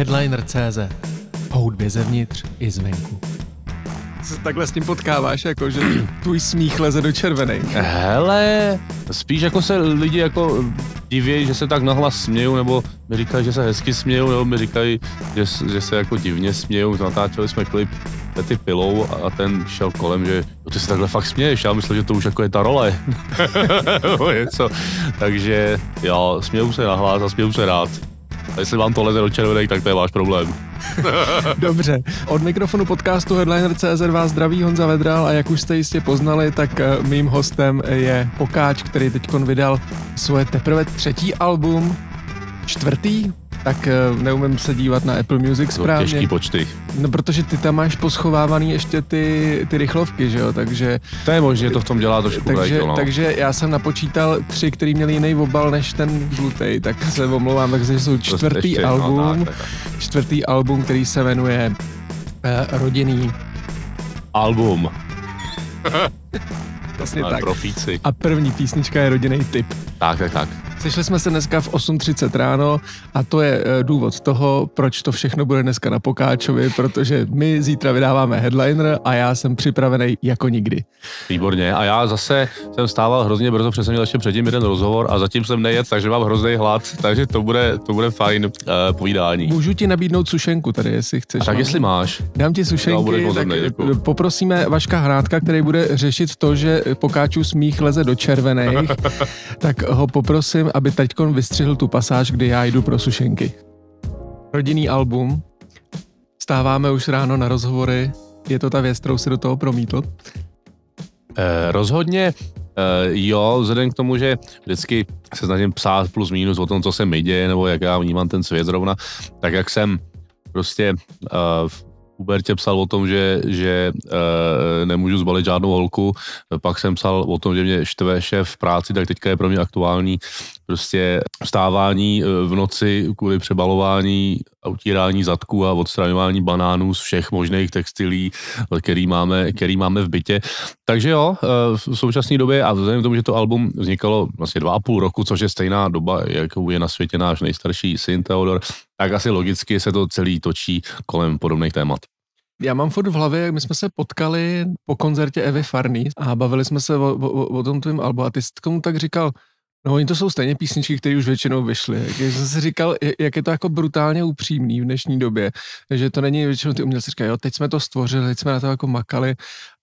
Headliner.cz O hudbě zevnitř i zvenku. Se takhle s tím potkáváš, jako že tvůj smích leze do červenej. Hele, spíš jako se lidi jako diví, že se tak nahlas smějou, nebo mi říkají, že se hezky smějou, nebo mi říkají, že, že se jako divně smějou. Natáčeli jsme klip ty pilou a ten šel kolem, že ty se takhle fakt směješ, já myslím, že to už jako je ta role. něco. Takže jo, směju se nahlas a směju se rád. A jestli vám to leze do červených, tak to je váš problém. Dobře. Od mikrofonu podcastu Headliner.cz vás zdraví Honza Vedral a jak už jste jistě poznali, tak eh, mým hostem je Pokáč, který teď vydal svoje teprve třetí album, čtvrtý, tak uh, neumím se dívat na Apple Music správně. Těžký počty. No, protože ty tam máš poschovávaný ještě ty, ty rychlovky, že jo, takže... To je možné, to v tom dělá trošku takže, rajko, no. takže já jsem napočítal tři, který měli jiný obal než ten žlutý, tak se omlouvám, takže jsou čtvrtý ještě, album, no, tak, tak, tak. čtvrtý album, který se jmenuje uh, Rodinný album. Vlastně tak. Profíci. A první písnička je Rodinný typ. Tak, tak, tak. Sešli jsme se dneska v 8.30 ráno a to je eh, důvod toho, proč to všechno bude dneska na Pokáčovi, protože my zítra vydáváme headliner a já jsem připravený jako nikdy. Výborně. A já zase jsem stával hrozně brzo, protože jsem měl ještě předtím jeden rozhovor a zatím jsem nejet, takže mám hrozný hlad, takže to bude, to bude fajn uh, povídání. Můžu ti nabídnout sušenku tady, jestli chceš. A tak jestli máš. Dám ti sušenky, tak děkuji. poprosíme Vaška Hrádka, který bude řešit to, že Pokáčů smích leze do červených, tak ho poprosím, aby teď vystřihl tu pasáž, kdy já jdu pro sušenky. Rodinný album. Stáváme už ráno na rozhovory. Je to ta věc, kterou si do toho promítl? Eh, rozhodně eh, jo, vzhledem k tomu, že vždycky se snažím psát plus minus o tom, co se mi děje, nebo jak já vnímám ten svět zrovna, tak jak jsem prostě eh, pubertě psal o tom, že, že e, nemůžu zbalit žádnou holku, pak jsem psal o tom, že mě štve šéf v práci, tak teďka je pro mě aktuální prostě vstávání eh, v noci kvůli přebalování a utírání zadku a odstraňování banánů z všech možných textilí, který máme, který máme v bytě. Takže jo, eh, v současné době a vzhledem k tomu, že to album vznikalo vlastně dva a půl roku, což je stejná doba, jakou je na světě náš nejstarší syn Theodor, tak asi logicky se to celý točí kolem podobných témat. Já mám furt v hlavě, jak my jsme se potkali po koncertě Evy Farný a bavili jsme se o, o, o tom tvým albu a ty jsi tomu tak říkal, No, oni to jsou stejně písničky, které už většinou vyšly. Jak jsem si říkal, jak je to jako brutálně upřímný v dnešní době, že to není většinou ty umělci říkají, jo, teď jsme to stvořili, teď jsme na to jako makali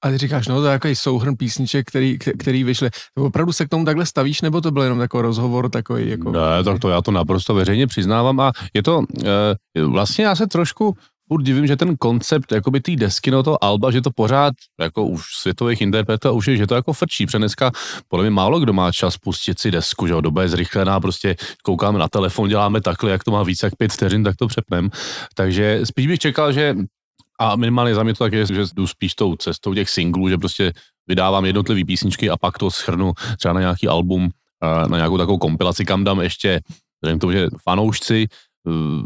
a ty říkáš, no to je jako souhrn písniček, který, který vyšly. Opravdu se k tomu takhle stavíš, nebo to byl jenom takový rozhovor takový jako... Ne, tak to já to naprosto veřejně přiznávám a je to, e, vlastně já se trošku furt divím, že ten koncept jakoby té desky no toho Alba, že to pořád jako už světových interpretů už je, že to jako frčí, protože dneska podle mě málo kdo má čas pustit si desku, že jo, doba je zrychlená, prostě koukáme na telefon, děláme takhle, jak to má víc jak pět vteřin, tak to přepnem. Takže spíš bych čekal, že a minimálně za mě to tak je, že jdu spíš tou cestou těch singlů, že prostě vydávám jednotlivé písničky a pak to schrnu třeba na nějaký album, na nějakou takovou kompilaci, kam dám ještě, vzhledem tomu, že fanoušci Eh,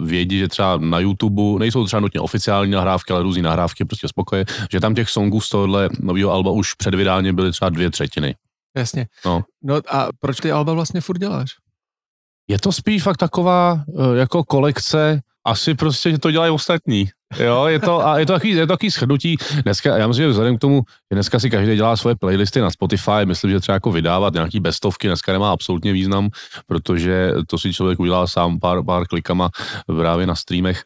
vědí, že třeba na YouTube nejsou třeba nutně oficiální nahrávky, ale různé nahrávky prostě spokoje, že tam těch songů z tohohle nového alba už před vydáním byly třeba dvě třetiny. Jasně. No. no a proč ty alba vlastně furt děláš? Je to spíš fakt taková eh, jako kolekce, asi prostě, že to dělají ostatní. Jo, je to, a je to takový, je to takový shrnutí. Dneska, já myslím, že vzhledem k tomu, že dneska si každý dělá svoje playlisty na Spotify, myslím, že třeba jako vydávat nějaký bestovky dneska nemá absolutně význam, protože to si člověk udělá sám pár, pár klikama právě na streamech.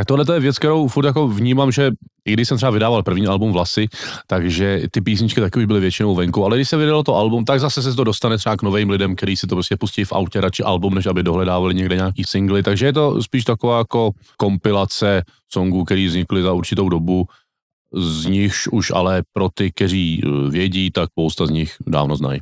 Tak tohle to je věc, kterou furt jako vnímám, že i když jsem třeba vydával první album Vlasy, takže ty písničky taky už byly většinou venku, ale když se vydalo to album, tak zase se to dostane třeba k novým lidem, kteří si to prostě pustí v autě radši album, než aby dohledávali někde nějaký singly, takže je to spíš taková jako kompilace songů, který vznikly za určitou dobu, z nichž už ale pro ty, kteří eh, vědí, tak spousta z nich dávno znají.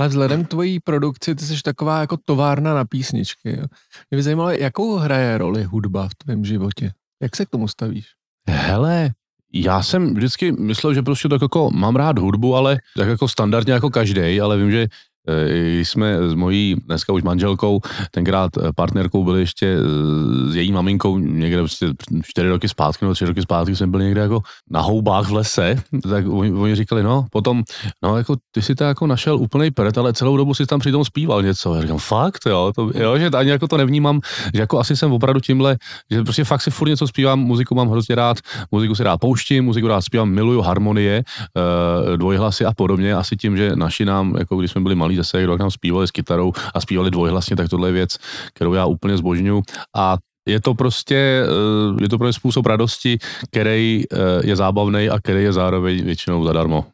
Ale vzhledem k tvojí produkci, ty jsi taková jako továrna na písničky. Jo. Mě by zajímalo, jakou hraje roli hudba v tvém životě? Jak se k tomu stavíš? Hele, já jsem vždycky myslel, že prostě tak jako mám rád hudbu, ale tak jako standardně jako každý, ale vím, že jsme s mojí dneska už manželkou, tenkrát partnerkou byli ještě s její maminkou někde prostě čtyři roky zpátky nebo tři roky zpátky jsme byli někde jako na houbách v lese, tak oni, oni říkali, no, potom, no, jako ty si to jako našel úplný peret, ale celou dobu si tam přitom zpíval něco. Já říkám, fakt, jo, to, jo, že ani jako to nevnímám, že jako asi jsem opravdu tímhle, že prostě fakt si furt něco zpívám, muziku mám hrozně rád, muziku si rád pouštím, muziku rád zpívám, miluju harmonie, dvojhlasy a podobně, asi tím, že naši nám, jako když jsme byli malí zase, kdo nám zpívali s kytarou a zpívali dvojhlasně, tak tohle je věc, kterou já úplně zbožňuju a je to prostě, je to prostě způsob radosti, který je zábavný a který je zároveň většinou zadarmo.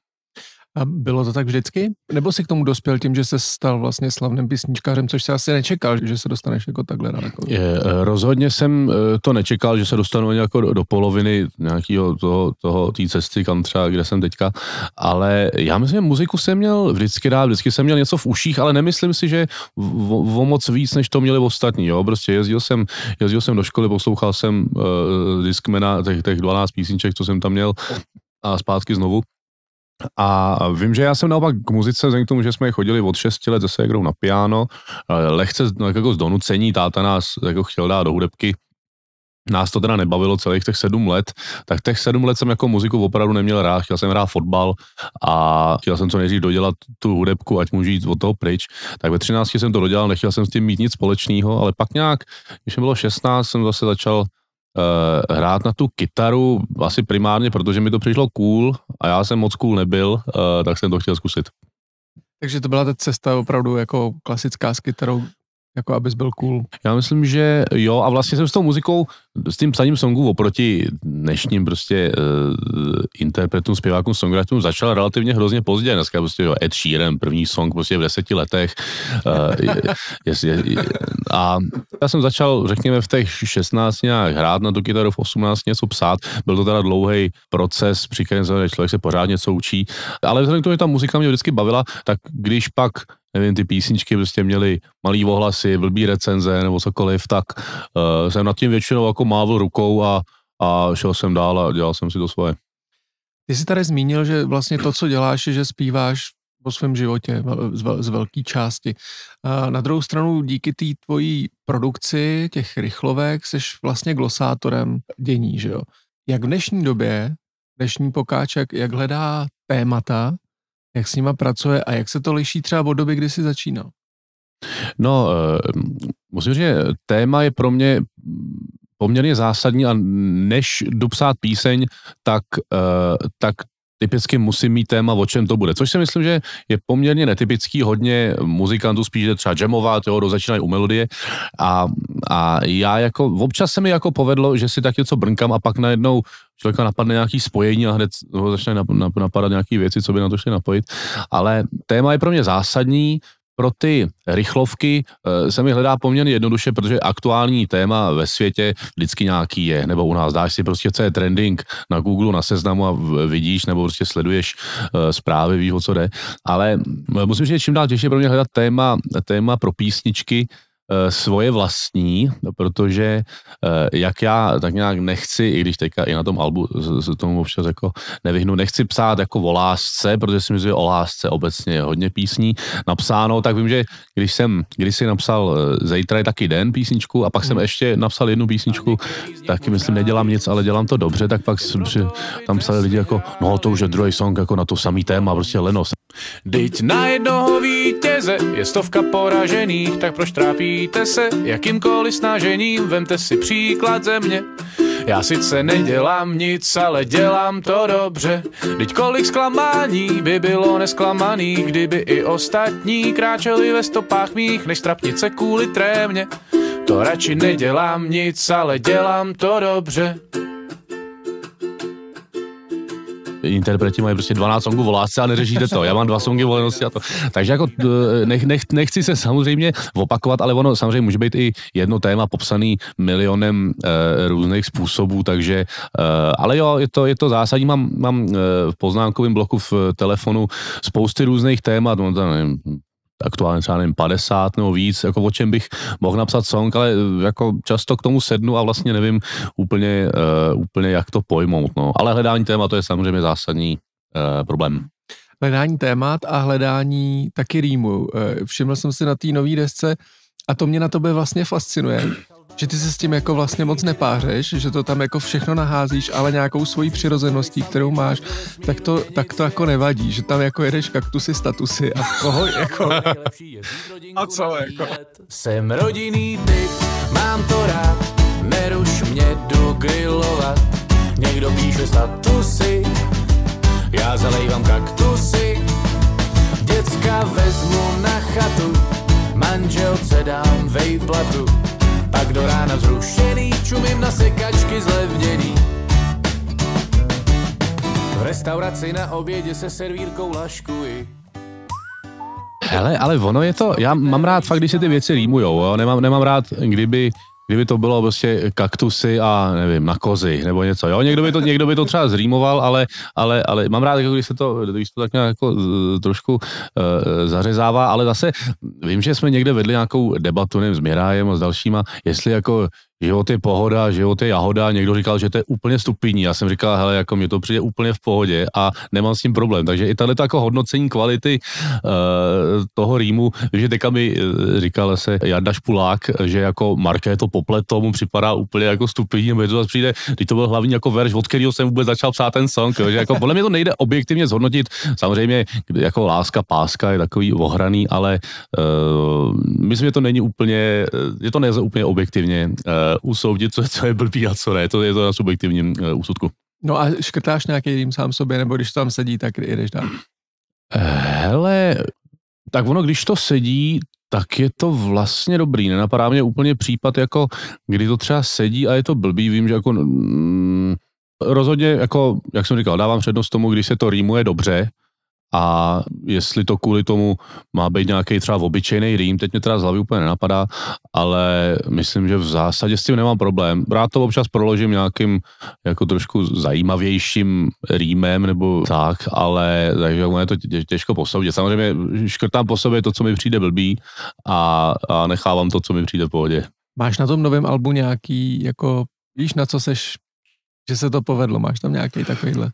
A bylo to tak vždycky? Nebo si k tomu dospěl tím, že se stal vlastně slavným písničkářem, což se asi nečekal, že se dostaneš jako takhle daleko? Je, eh, rozhodně jsem eh, to nečekal, že se dostanu jako do poloviny nějakého toho, toho té cesty, kam třeba, kde jsem teďka, ale já myslím, že muziku jsem měl vždycky rád, vždycky jsem měl něco v uších, ale nemyslím si, že o, o moc víc, než to měli ostatní, jo, prostě jezdil jsem, jezdil jsem do školy, poslouchal jsem uh, Discmana, těch, těch 12 písniček, co jsem tam měl a zpátky znovu. A vím, že já jsem naopak k muzice, vzhledem k tomu, že jsme chodili od 6 let zase hrou na piano, lehce no, jako z donucení, táta nás jako chtěl dát do hudebky, nás to teda nebavilo celých těch sedm let, tak těch sedm let jsem jako muziku opravdu neměl rád, chtěl jsem hrát fotbal a chtěl jsem co nejdřív dodělat tu hudebku, ať můžu jít od toho pryč. Tak ve 13 jsem to dodělal, nechtěl jsem s tím mít nic společného, ale pak nějak, když mi bylo 16, jsem zase začal uh, hrát na tu kytaru asi primárně, protože mi to přišlo cool a já jsem moc cool nebyl, uh, tak jsem to chtěl zkusit. Takže to byla ta cesta opravdu jako klasická s kytarou, jako abys byl cool. Já myslím, že jo a vlastně jsem s tou muzikou, s tím psaním songů oproti dnešním prostě uh, interpretům, zpěvákům, songwriterům začal relativně hrozně pozdě. Dneska prostě jo, Ed Sheeran, první song prostě v deseti letech. Uh, je, je, je, a já jsem začal, řekněme, v těch 16 nějak hrát na tu kytaru, v 18 něco psát. Byl to teda dlouhý proces, při kterém člověk se pořád něco učí. Ale vzhledem k tomu, že ta muzika mě vždycky bavila, tak když pak nevím, ty písničky prostě měly malý ohlasy, blbý recenze nebo cokoliv, tak uh, jsem nad tím většinou jako mávl rukou a, a šel jsem dál a dělal jsem si to svoje. Ty jsi tady zmínil, že vlastně to, co děláš, je, že zpíváš po svém životě z, velké části. A na druhou stranu díky té tvojí produkci těch rychlovek jsi vlastně glosátorem dění, že jo? Jak v dnešní době, dnešní pokáček, jak hledá témata, jak s nima pracuje a jak se to liší třeba od doby, kdy jsi začínal? No, eh, musím říct, že téma je pro mě poměrně zásadní a než jdu psát píseň, tak, eh, tak typicky musím mít téma, o čem to bude. Což si myslím, že je poměrně netypický, hodně muzikantů spíš jde třeba jamovat, jo, začínají u melodie a, a já jako, občas se mi jako povedlo, že si tak něco brnkám a pak najednou člověka napadne nějaký spojení a hned ho začne napadat nějaké věci, co by na to šli napojit. Ale téma je pro mě zásadní, pro ty rychlovky eh, se mi hledá poměrně jednoduše, protože aktuální téma ve světě vždycky nějaký je, nebo u nás dáš si prostě, co je trending na Google, na seznamu a vidíš, nebo prostě sleduješ uh, zprávy, víš, o co jde. Ale musím říct, že čím dál těžší pro mě hledat téma, téma pro písničky, Eh, svoje vlastní, protože eh, jak já tak nějak nechci, i když teďka i na tom albu se tomu občas jako nevyhnu, nechci psát jako o lásce, protože si myslím, že o lásce obecně je hodně písní napsáno, tak vím, že když jsem, když si napsal eh, Zítra je taky den písničku a pak jsem hmm. ještě napsal jednu písničku, taky myslím, nedělám nic, ale dělám to dobře, tak pak tam psali lidi jako, no to už je druhý song jako na to samý téma, prostě lenost. Dyť na jednoho vítěze je stovka poražených, tak proč trápíte se jakýmkoliv snažením, vemte si příklad ze mě. Já sice nedělám nic, ale dělám to dobře. Teď kolik zklamání by bylo nesklamaných, kdyby i ostatní kráčeli ve stopách mých, než trapnice kvůli trémě. To radši nedělám nic, ale dělám to dobře interpreti mají prostě 12 songů o lásce a neřešíte to. Já mám dva songy o a to. Takže jako nech, nech, nechci se samozřejmě opakovat, ale ono samozřejmě může být i jedno téma popsaný milionem e, různých způsobů, takže, e, ale jo, je to, je to zásadní. Mám, mám e, v poznámkovém bloku v telefonu spousty různých témat, no, nevím, aktuálně třeba nevím, 50 nebo víc, jako o čem bych mohl napsat song, ale eh, jako často k tomu sednu a vlastně nevím úplně, uh, úplně jak to pojmout, no. Ale hledání tématu je samozřejmě zásadní uh, problém. hledání témat a hledání taky rýmu. Všiml jsem si na té nový desce a to mě na tobě vlastně fascinuje, že ty se s tím jako vlastně moc nepářeš, že to tam jako všechno naházíš, ale nějakou svojí přirozeností, kterou máš, tak to, tak to jako nevadí, že tam jako jedeš kaktusy, statusy a koho jako... A co jako? Jsem rodinný typ, mám to rád, neruš mě, jdu grillovat. Někdo píše statusy, já zalejvám kaktusy. Děcka vezmu na chatu, manželce dám vejplatu. Pak do rána vzrušený, čumím na sekačky zlevněný. V restauraci na obědě se servírkou laškuji. Hele, ale ono je to, já mám rád fakt, když se ty věci rýmujou, jo? Nemám, nemám rád, kdyby Kdyby to bylo prostě kaktusy a nevím, na kozy nebo něco, jo. Někdo by to, někdo by to třeba zrýmoval, ale, ale, ale mám rád, jako když se to, když to tak nějak jako trošku uh, zařezává, ale zase vím, že jsme někde vedli nějakou debatu, nevím, s Mirájem a s dalšíma, jestli jako život je pohoda, život je jahoda, někdo říkal, že to je úplně stupidní, já jsem říkal, hele, jako mě to přijde úplně v pohodě a nemám s tím problém, takže i tady jako hodnocení kvality uh, toho rýmu, že teďka mi uh, říkal se Jarda Špulák, že jako Markéto Poplet tomu připadá úplně jako stupidní, nebo to přijde, když to byl hlavní jako verš, od kterého jsem vůbec začal psát ten song, jo, že jako podle mě to nejde objektivně zhodnotit, samozřejmě jako láska, páska je takový ohraný, ale uh, myslím, že to není úplně, je to nelze úplně objektivně uh, usoudit, co, co je blbý a co ne, to je to na subjektivním uh, úsudku. No a škrtáš nějaký rým sám sobě, nebo když to tam sedí, tak jdeš dál. Hele, tak ono, když to sedí, tak je to vlastně dobrý. Nenapadá mě úplně případ, jako kdy to třeba sedí a je to blbý. Vím, že jako mm, rozhodně, jako, jak jsem říkal, dávám přednost tomu, když se to rýmuje dobře a jestli to kvůli tomu má být nějaký třeba obyčejný rým, teď mě teda z hlavy úplně nenapadá, ale myslím, že v zásadě s tím nemám problém. Rád to občas proložím nějakým jako trošku zajímavějším rýmem nebo tak, ale takže je to tě- těžko posoudit. Samozřejmě škrtám po sobě to, co mi přijde blbý a, a nechávám to, co mi přijde v pohodě. Máš na tom novém albu nějaký, jako, víš, na co seš, že se to povedlo, máš tam nějaký takovýhle.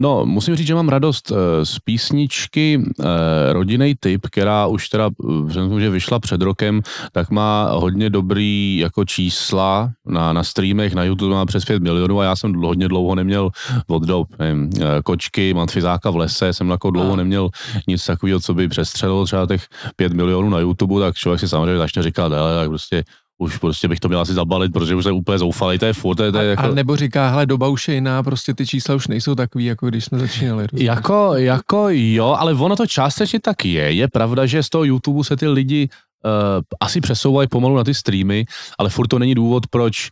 No, musím říct, že mám radost eh, z písničky eh, Rodinej typ, která už teda, eh, vzhledem že vyšla před rokem, tak má hodně dobrý jako čísla na, na streamech, na YouTube má přes 5 milionů a já jsem hodně dlouho neměl od dob, nevím, kočky, matfizáka v lese, jsem jako dlouho neměl nic takového, co by přestřelilo třeba těch 5 milionů na YouTube, tak člověk si samozřejmě začne říkat, hele, tak prostě už prostě bych to měl asi zabalit, protože už jsem úplně zoufalý, to je furt, to je, to je A, jako... a nebo říká, hele, doba už je jiná, prostě ty čísla už nejsou takový, jako když jsme začínali. rozumíš? Jako, jako jo, ale ono to částečně tak je. Je pravda, že z toho YouTube se ty lidi uh, asi přesouvají pomalu na ty streamy, ale furt to není důvod, proč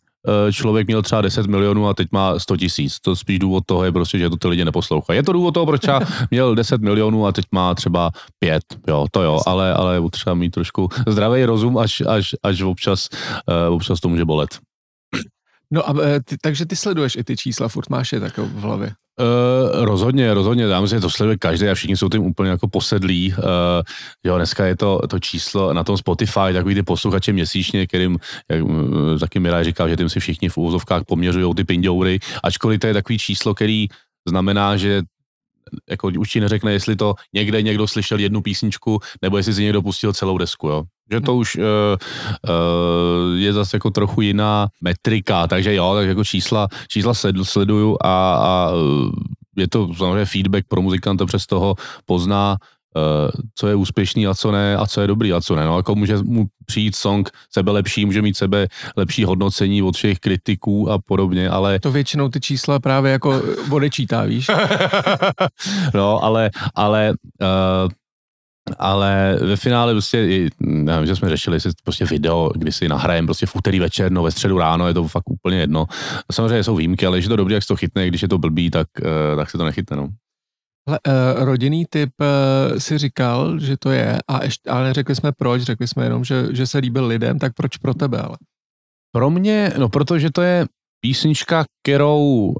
člověk měl třeba 10 milionů a teď má 100 tisíc. To spíš důvod toho je prostě, že to ty lidi neposlouchají. Je to důvod toho, proč třeba měl 10 milionů a teď má třeba 5, jo, to jo, ale, ale je potřeba mít trošku zdravý rozum, až, až, až občas, uh, občas to může bolet. No a e, ty, takže ty sleduješ i ty čísla, furt máš je tak v hlavě. Uh, rozhodně, rozhodně, myslím, že to sleduje každý a všichni jsou tím úplně jako posedlí. Uh, jo, dneska je to, to číslo na tom Spotify, takový ty posluchače měsíčně, kterým, jak uh, taky Miraj říkal, že tím si všichni v úvozovkách poměřují ty pindoury, ačkoliv to je takový číslo, který znamená, že jako už ti neřekne, jestli to někde někdo slyšel jednu písničku, nebo jestli si někdo pustil celou desku, jo. Že to už uh, uh, je zase jako trochu jiná metrika, takže jo, tak jako čísla, čísla sled, sleduju a, a uh, je to samozřejmě feedback pro muzikanta, přes toho pozná, co je úspěšný a co ne, a co je dobrý a co ne. No, jako může mu přijít song sebe lepší, může mít sebe lepší hodnocení od všech kritiků a podobně, ale To většinou ty čísla právě jako odečítá, víš? no, ale, ale uh, ale ve finále prostě, nevím, že jsme řešili si prostě video, kdy si nahrajem prostě v úterý večer, no ve středu ráno, je to fakt úplně jedno. Samozřejmě jsou výjimky, ale když je to dobrý, jak se to chytne, když je to blbý, tak, uh, tak se to nechytne, no. Hle, uh, rodinný typ uh, si říkal, že to je, a ještě, ale neřekli jsme proč, řekli jsme jenom, že, že se líbil lidem, tak proč pro tebe ale? Pro mě, no protože to je písnička, kterou, uh,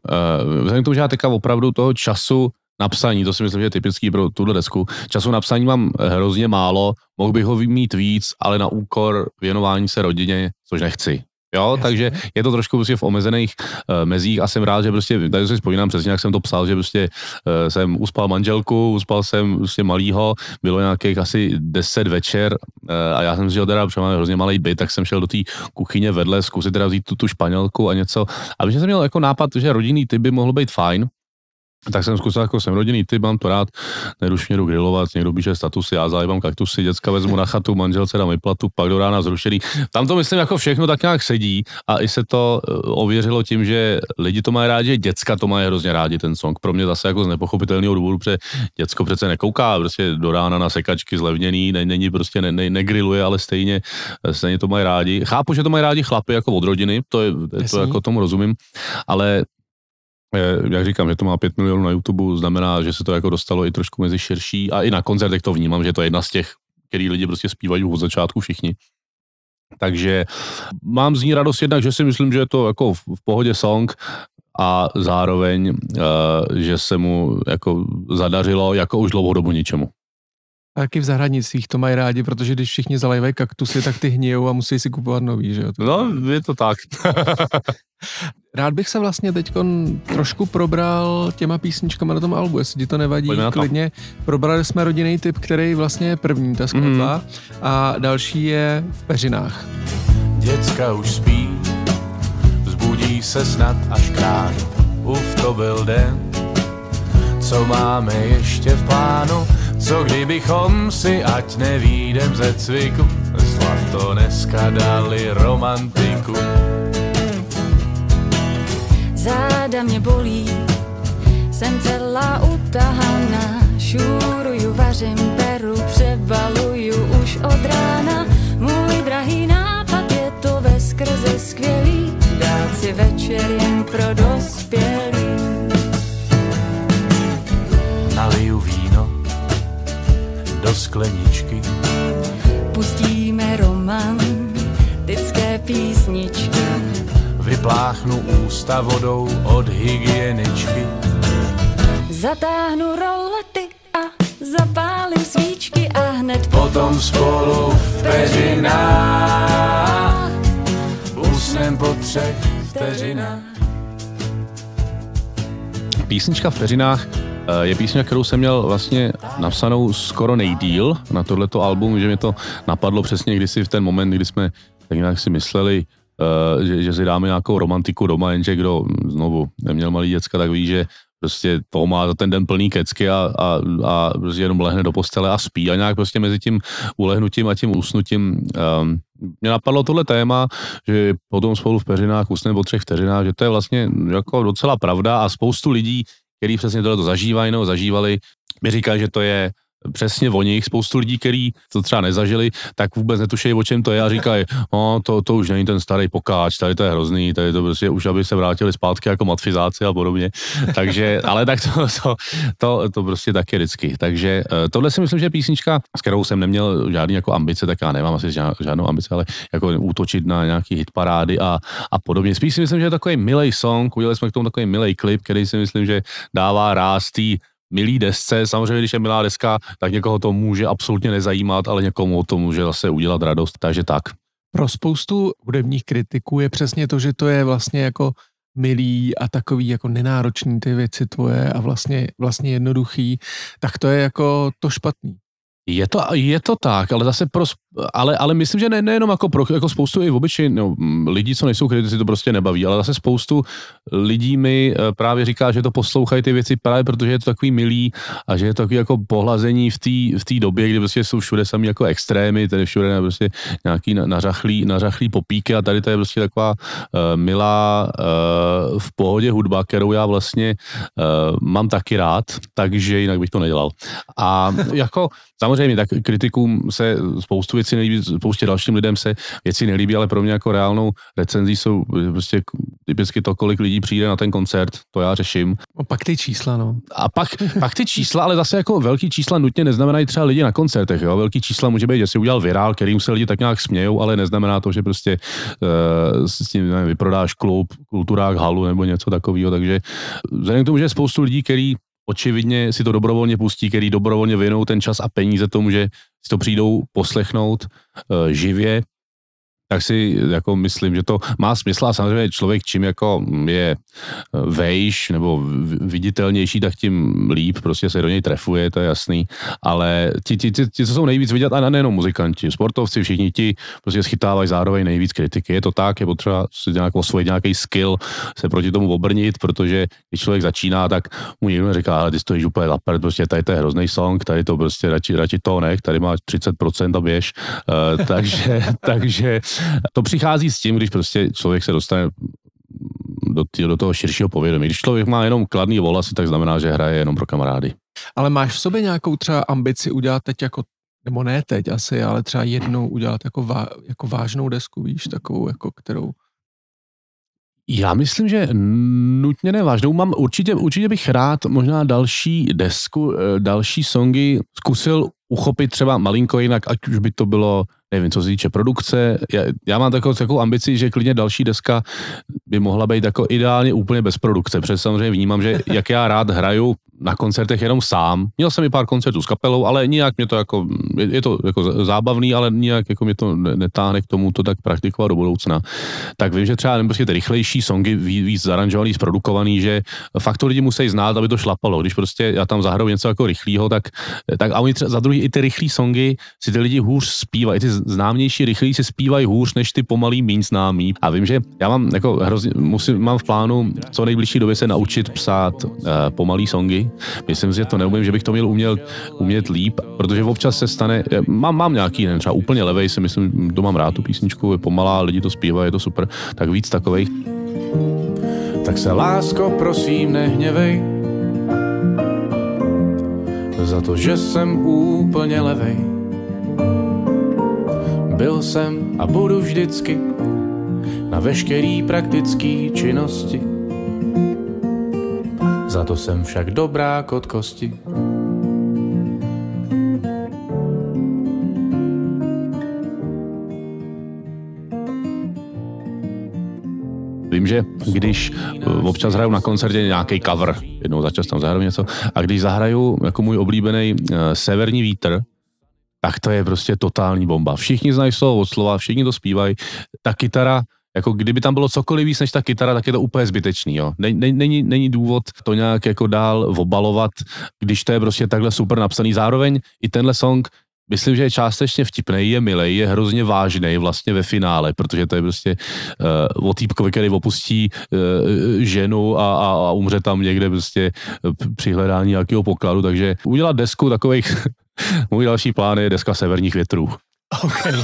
vzhledem k tomu, že já teďka opravdu toho času napsaní, to si myslím, že je typický pro tuhle desku, času napsaní mám hrozně málo, mohl bych ho mít víc, ale na úkor věnování se rodině, což nechci. Jo, Jasně. takže je to trošku prostě v omezených uh, mezích a jsem rád, že prostě, tady si vzpomínám přesně, jak jsem to psal, že prostě uh, jsem uspal manželku, uspal jsem prostě malýho, bylo nějakých asi 10 večer uh, a já jsem si ho teda, protože máme hrozně malý byt, tak jsem šel do té kuchyně vedle zkusit teda vzít tu, tu španělku a něco. A protože jsem měl jako nápad, že rodinný typ by mohl být fajn, tak jsem zkusil, jako jsem rodinný typ, mám to rád, mě jdu grilovat, někdo píše statusy, já zajebám kaktusy, děcka vezmu na chatu, manželce dám vyplatu, pak do rána zrušený. Tam to myslím jako všechno tak nějak sedí a i se to eh, ověřilo tím, že lidi to mají rádi, děcka to mají hrozně rádi ten song. Pro mě zase jako z nepochopitelného důvodu, protože děcko přece nekouká prostě do rána na sekačky zlevněný, ne, není prostě ne, ne, negriluje, ale stejně, stejně to mají rádi. Chápu, že to mají rádi chlapy jako od rodiny, to, je, to Jasný. jako tomu rozumím, ale Eh, jak říkám, že to má 5 milionů na YouTube, znamená, že se to jako dostalo i trošku mezi širší a i na koncertech to vnímám, že to je jedna z těch, který lidi prostě zpívají od začátku všichni. Takže mám z ní radost jednak, že si myslím, že je to jako v, pohodě song a zároveň, uh, že se mu jako zadařilo jako už dlouhou dobu ničemu. Taky v zahraničích to mají rádi, protože když všichni zalejvají kaktusy, tak ty hníjou a musí si kupovat nový, že jo? No, je to tak. Rád bych se vlastně teď trošku probral těma písničkama na tom albu, jestli ti to nevadí, Pojďme to. klidně. Probrali jsme rodinný typ, který vlastně je první, ta skladba, Mhm. a další je v peřinách. Děcka už spí, vzbudí se snad až k ránu. Uf, to byl den, co máme ještě v plánu. Co kdybychom si, ať nevídem ze cviku, zlato dneska dali romantiku. Záda mě bolí, jsem celá utahaná, šuruju, vařím, peru, přebaluju už od rána. Můj drahý nápad je to ve skrze skvělý, dát si večer jen pro dospělý. Naliju víno do skleničky, Pustíme romantické písničky, vypláchnu ústa vodou od hygieničky. zatáhnu rolety a zapálím svíčky a hned Potom spolu v peřinách usnem po třech vteřinách. Písnička v peřinách eh, je písnička, kterou jsem měl vlastně napsanou skoro nejdíl na tohleto album, že mě to napadlo přesně kdysi v ten moment, kdy jsme tak nějak si mysleli, že, že si dáme nějakou romantiku doma, jenže kdo hm, znovu neměl malý děcka, tak ví, že prostě to má za ten den plný kecky a, a, a prostě jenom lehne do postele a spí a nějak prostě mezi tím ulehnutím a tím usnutím um, mě napadlo tohle téma, že potom spolu v peřinách usne po třech vteřinách, že to je vlastně jako docela pravda a spoustu lidí, kteří přesně tohle to zažívají nebo zažívali, mi říkají, že to je přesně o nich. Spoustu lidí, kteří to třeba nezažili, tak vůbec netušejí, o čem to je a říkají, no, to, to už není ten starý pokáč, tady to je hrozný, tady to prostě už, aby se vrátili zpátky jako matfizáci a podobně. Takže, ale tak to, to, to, to prostě taky vždycky. Takže eh, tohle si myslím, že je písnička, s kterou jsem neměl žádný jako ambice, tak já nemám asi žádnou ambici, ale jako útočit na nějaký hitparády a, a podobně. Spíš si myslím, že je takový milej song, udělali jsme k tomu takový milej klip, který si myslím, že dává ráz milý desce. Samozřejmě, když je milá deska, tak někoho to může absolutně nezajímat, ale někomu to může zase udělat radost. Takže tak. Pro spoustu hudebních kritiků je přesně to, že to je vlastně jako milý a takový jako nenáročný ty věci tvoje a vlastně, vlastně jednoduchý, tak to je jako to špatný. Je to, je to tak, ale zase pro, ale, ale myslím, že ne, nejenom jako, pro, jako spoustu i obyčejných no, lidí, co nejsou kritici, to prostě nebaví, ale zase spoustu lidí mi eh, právě říká, že to poslouchají ty věci právě protože je to takový milý a že je to takový jako pohlazení v té v době, kdy prostě jsou všude sami jako extrémy, tady všude je prostě nějaký na- nařachlý, nařachlý popíky a tady to je prostě taková uh, milá uh, v pohodě hudba, kterou já vlastně uh, mám taky rád, takže jinak bych to nedělal. A jako samozřejmě, tak kritikům se spoustu věcí nelíbí, spoustě dalším lidem se věci nelíbí, ale pro mě jako reálnou recenzí jsou prostě typicky to, kolik lidí přijde na ten koncert, to já řeším. A pak ty čísla, no. A pak, pak ty čísla, ale zase jako velký čísla nutně neznamenají třeba lidi na koncertech, jo. Velký čísla může být, že si udělal virál, kterým se lidi tak nějak smějou, ale neznamená to, že prostě uh, s tím nevím, vyprodáš klub, kulturák, halu nebo něco takového, takže vzhledem k tomu, že je spoustu lidí, který očividně si to dobrovolně pustí, který dobrovolně věnou ten čas a peníze tomu, že si to přijdou poslechnout uh, živě, tak si jako myslím, že to má smysl a samozřejmě člověk čím jako je vejš nebo viditelnější, tak tím líp prostě se do něj trefuje, to je jasný, ale ti, ti, ti, ti co jsou nejvíc vidět, a nejenom muzikanti, sportovci, všichni ti prostě schytávají zároveň nejvíc kritiky. Je to tak, je potřeba si nějak osvojit nějaký skill, se proti tomu obrnit, protože když člověk začíná, tak mu někdo říká, ale ty stojíš úplně za prostě tady to je hrozný song, tady to prostě radši, radši to nech, tady máš 30% a běž. Uh, takže, takže to přichází s tím, když prostě člověk se dostane do, tý, do toho širšího povědomí. Když člověk má jenom kladný volasy, tak znamená, že hraje jenom pro kamarády. Ale máš v sobě nějakou třeba ambici udělat teď jako, nebo ne teď asi, ale třeba jednou udělat jako, vá, jako vážnou desku, víš, takovou, jako kterou já myslím, že nutně nevážnou. Mám určitě, určitě bych rád možná další desku, eh, další songy zkusil uchopit třeba malinko jinak, ať už by to bylo, nevím, co se týče produkce. Já, já mám takovou, takovou ambici, že klidně další deska by mohla být jako ideálně úplně bez produkce, protože samozřejmě vnímám, že jak já rád hraju na koncertech jenom sám. Měl jsem i pár koncertů s kapelou, ale nijak mě to jako, je, je to jako zábavný, ale nijak jako mě to netáhne k tomu to tak praktikovat do budoucna. Tak vím, že třeba prostě ty rychlejší songy víc zaranžovaný, zprodukovaný, že fakt to lidi musí znát, aby to šlapalo. Když prostě já tam zahraju něco jako rychlého, tak, tak a oni třeba za druhý i ty rychlé songy si ty lidi hůř zpívají, ty známější rychlí si zpívají hůř než ty pomalý méně známý. A vím, že já mám jako hrozně, musím, mám v plánu co nejbližší době se naučit psát uh, pomalý songy, Myslím si, že to neumím, že bych to měl uměl, umět líp, protože občas se stane, mám, mám nějaký, nevím, třeba úplně levej, si myslím, to mám rád tu písničku, je pomalá, lidi to zpívají, je to super, tak víc takových. Tak se lásko, prosím, nehněvej, za to, že jsem úplně levej. Byl jsem a budu vždycky na veškerý praktický činnosti za to jsem však dobrá kot kosti. Vím, že když eh, občas hraju na koncertě nějaký cover, jednou za čas tam zahraju něco, a když zahraju jako můj oblíbený uh, Severní vítr, tak to je prostě totální bomba. Všichni znají slovo od slova, všichni to zpívají. Ta kytara jako kdyby tam bylo cokoliv víc než ta kytara, tak je to úplně zbytečný, jo. Není, není, není důvod to nějak jako dál obalovat, když to je prostě takhle super napsaný. Zároveň i tenhle song myslím, že je částečně vtipný, je milej, je hrozně vážný vlastně ve finále, protože to je prostě uh, o týpkovi, který opustí uh, ženu a, a, a umře tam někde prostě při hledání nějakého pokladu, takže udělat desku takových, můj další plán je deska severních větrů. Okay.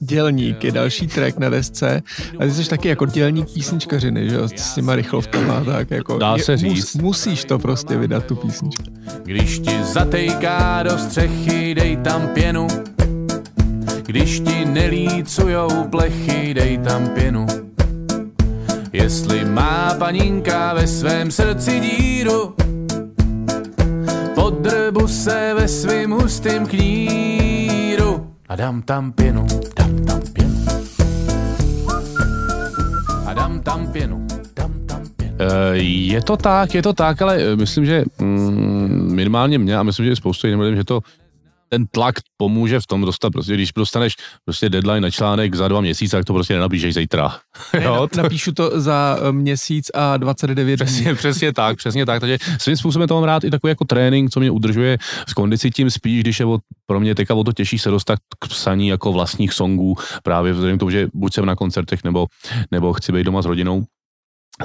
Dělník je další track na desce a ty jsi taky jako dělník písničkařiny, že jo, s těma rychlovkama, tak jako Dá se říct. Mus, musíš to prostě vydat, tu písničku. Když ti zatejká do střechy, dej tam pěnu, když ti nelícujou plechy, dej tam pěnu. Jestli má paninka ve svém srdci díru, Podrbu se ve svým hustým kníru a dám tam pěnu, dám tam pěnu. A dám tam pěnu, dám tam pěnu. Eh, je to tak, je to tak, ale myslím, že mm, minimálně mě a myslím, že spoustu jiným lidem, že to ten tlak pomůže v tom dostat, prostě, když dostaneš prostě deadline na článek za dva měsíce, tak to prostě nenapíšeš zítra. Ne, jo? Napíšu to za eh, měsíc a 29 přesně, dní. Přesně tak, přesně tak. Takže svým způsobem to mám rád i takový jako trénink, co mě udržuje v kondici tím spíš, když je o, pro mě teďka o to těžší se dostat k psaní jako vlastních songů, právě vzhledem k tomu, že buď jsem na koncertech, nebo, nebo chci být doma s rodinou,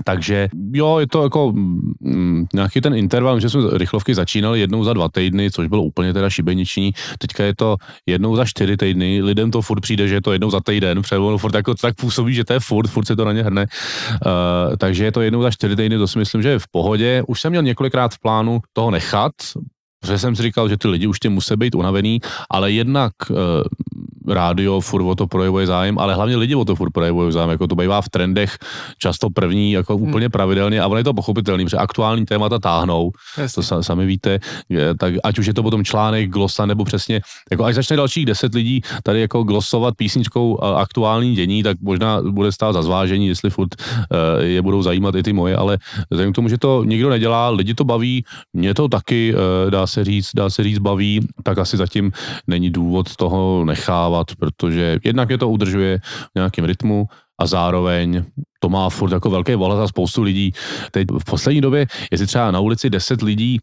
takže jo, je to jako mm, nějaký ten interval, že jsme rychlovky začínali jednou za dva týdny, což bylo úplně teda šibeniční. Teďka je to jednou za čtyři týdny, lidem to furt přijde, že je to jednou za týden, protože furt jako tak působí, že to je furt, furt se to na ně hrne. Uh, takže je to jednou za čtyři týdny, to si myslím, že je v pohodě. Už jsem měl několikrát v plánu toho nechat, protože jsem si říkal, že ty lidi už tě musí být unavený, ale jednak uh, rádio furt o to projevuje zájem, ale hlavně lidi o to furt projevují zájem, jako to bývá v trendech často první, jako hmm. úplně pravidelně a ono je to pochopitelný, protože aktuální témata táhnou, Jasně. to sa, sami víte, je, tak ať už je to potom článek, glosa nebo přesně, jako až začne dalších deset lidí tady jako glosovat písničkou aktuální dění, tak možná bude stát za zvážení, jestli furt uh, je budou zajímat i ty moje, ale vzhledem k tomu, že to nikdo nedělá, lidi to baví, mě to taky, uh, dá se říct, dá se říct baví, tak asi zatím není důvod toho nechávat, protože jednak je to udržuje v nějakém rytmu a zároveň to má furt jako velký volat a spoustu lidí. Teď v poslední době, jestli třeba na ulici 10 lidí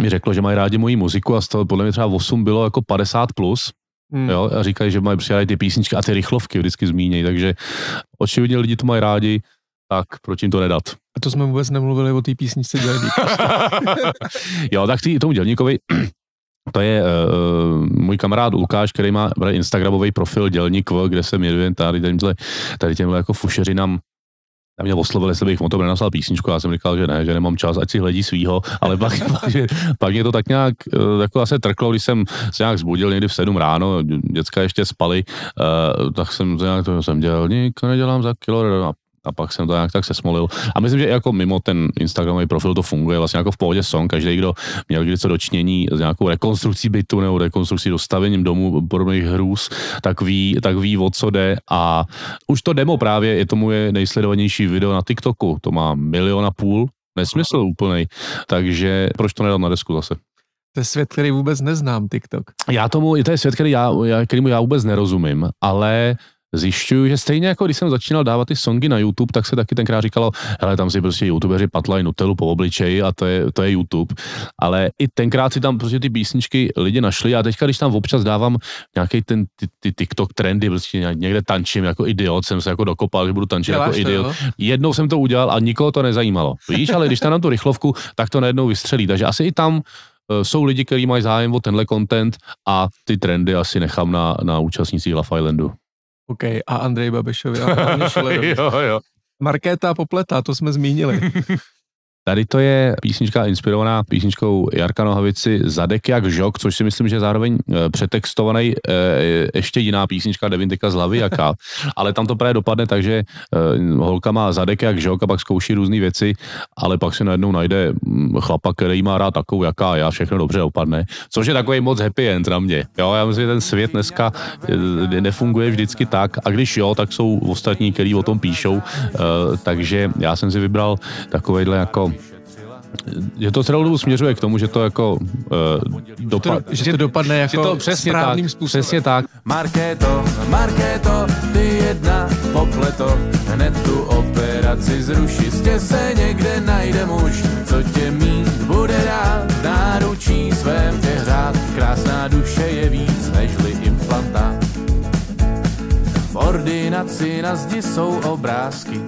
mi řeklo, že mají rádi moji muziku a z toho podle mě třeba 8 bylo jako 50 plus, Hmm. Jo, a říkají, že mají prostě ty písničky a ty rychlovky vždycky zmínějí, takže očividně lidi to mají rádi, tak proč jim to nedat? A to jsme vůbec nemluvili o té písničce Dělník. jo, tak tý, tomu Dělníkovi to je uh, můj kamarád Lukáš, který má Instagramový profil Dělník V, kde se věnuje tady těmhle, tady těmhle jako fušerinám já mě oslovil, jestli bych mu to napsal písničku, já jsem říkal, že ne, že nemám čas, ať si hledí svýho, ale pak, pak, pak mě to tak nějak jako zase trklo, když jsem se nějak zbudil někdy v 7 ráno, děcka ještě spali, uh, tak jsem to nějak, to jsem dělník, nedělám za kilo a a pak jsem to nějak tak sesmolil. A myslím, že jako mimo ten Instagramový profil to funguje vlastně jako v pohodě song. Každý, kdo měl něco dočnění s nějakou rekonstrukcí bytu nebo rekonstrukcí dostavením domu podobných hrůz, tak ví, tak ví, o co jde. A už to demo právě je tomu je nejsledovanější video na TikToku. To má milion a půl. Nesmysl úplný. Takže proč to nedal na desku zase? To je svět, který vůbec neznám, TikTok. Já tomu, to je svět, který já, kterýmu já vůbec nerozumím, ale zjišťuju, že stejně jako když jsem začínal dávat ty songy na YouTube, tak se taky tenkrát říkalo, hele, tam si prostě youtubeři patlají Nutellu po obličeji a to je, to je YouTube. Ale i tenkrát si tam prostě ty písničky lidi našli a teďka, když tam občas dávám nějaký ten ty, ty TikTok trendy, prostě někde tančím jako idiot, jsem se jako dokopal, že budu tančit Děláš jako idiot. To, Jednou jsem to udělal a nikoho to nezajímalo. Víš, ale když tam na tu rychlovku, tak to najednou vystřelí. Takže asi i tam uh, jsou lidi, kteří mají zájem o tenhle content a ty trendy asi nechám na, na účastnících Love Islandu. OK, a Andrej Babišovi a jo, jo. Markéta Popleta, to jsme zmínili. Tady to je písnička inspirovaná písničkou Jarka Nohavici Zadek jak žok, což si myslím, že zároveň e, přetextovaný e, ještě jiná písnička Devintika z hlavy jaká, ale tam to právě dopadne tak, že e, holka má zadek jak žok a pak zkouší různé věci, ale pak se najednou najde mm, chlapa, který má rád takovou jaká já, všechno dobře dopadne, což je takový moc happy end na mě. Jo, já myslím, že ten svět dneska nefunguje vždycky tak a když jo, tak jsou ostatní, kteří o tom píšou, takže já jsem si vybral takovýhle jako že to celou dobu směřuje k tomu, že to jako uh, dopad, že, že to dopadne jako že to přesně správným tak, způsobem. Přesně tak. Markéto, Markéto, ty jedna popleto, hned tu operaci zruši, jistě se někde najde muž, co tě mít bude rád, v náručí svém tě hřát, krásná duše je víc nežli implantát. V ordinaci na zdi jsou obrázky,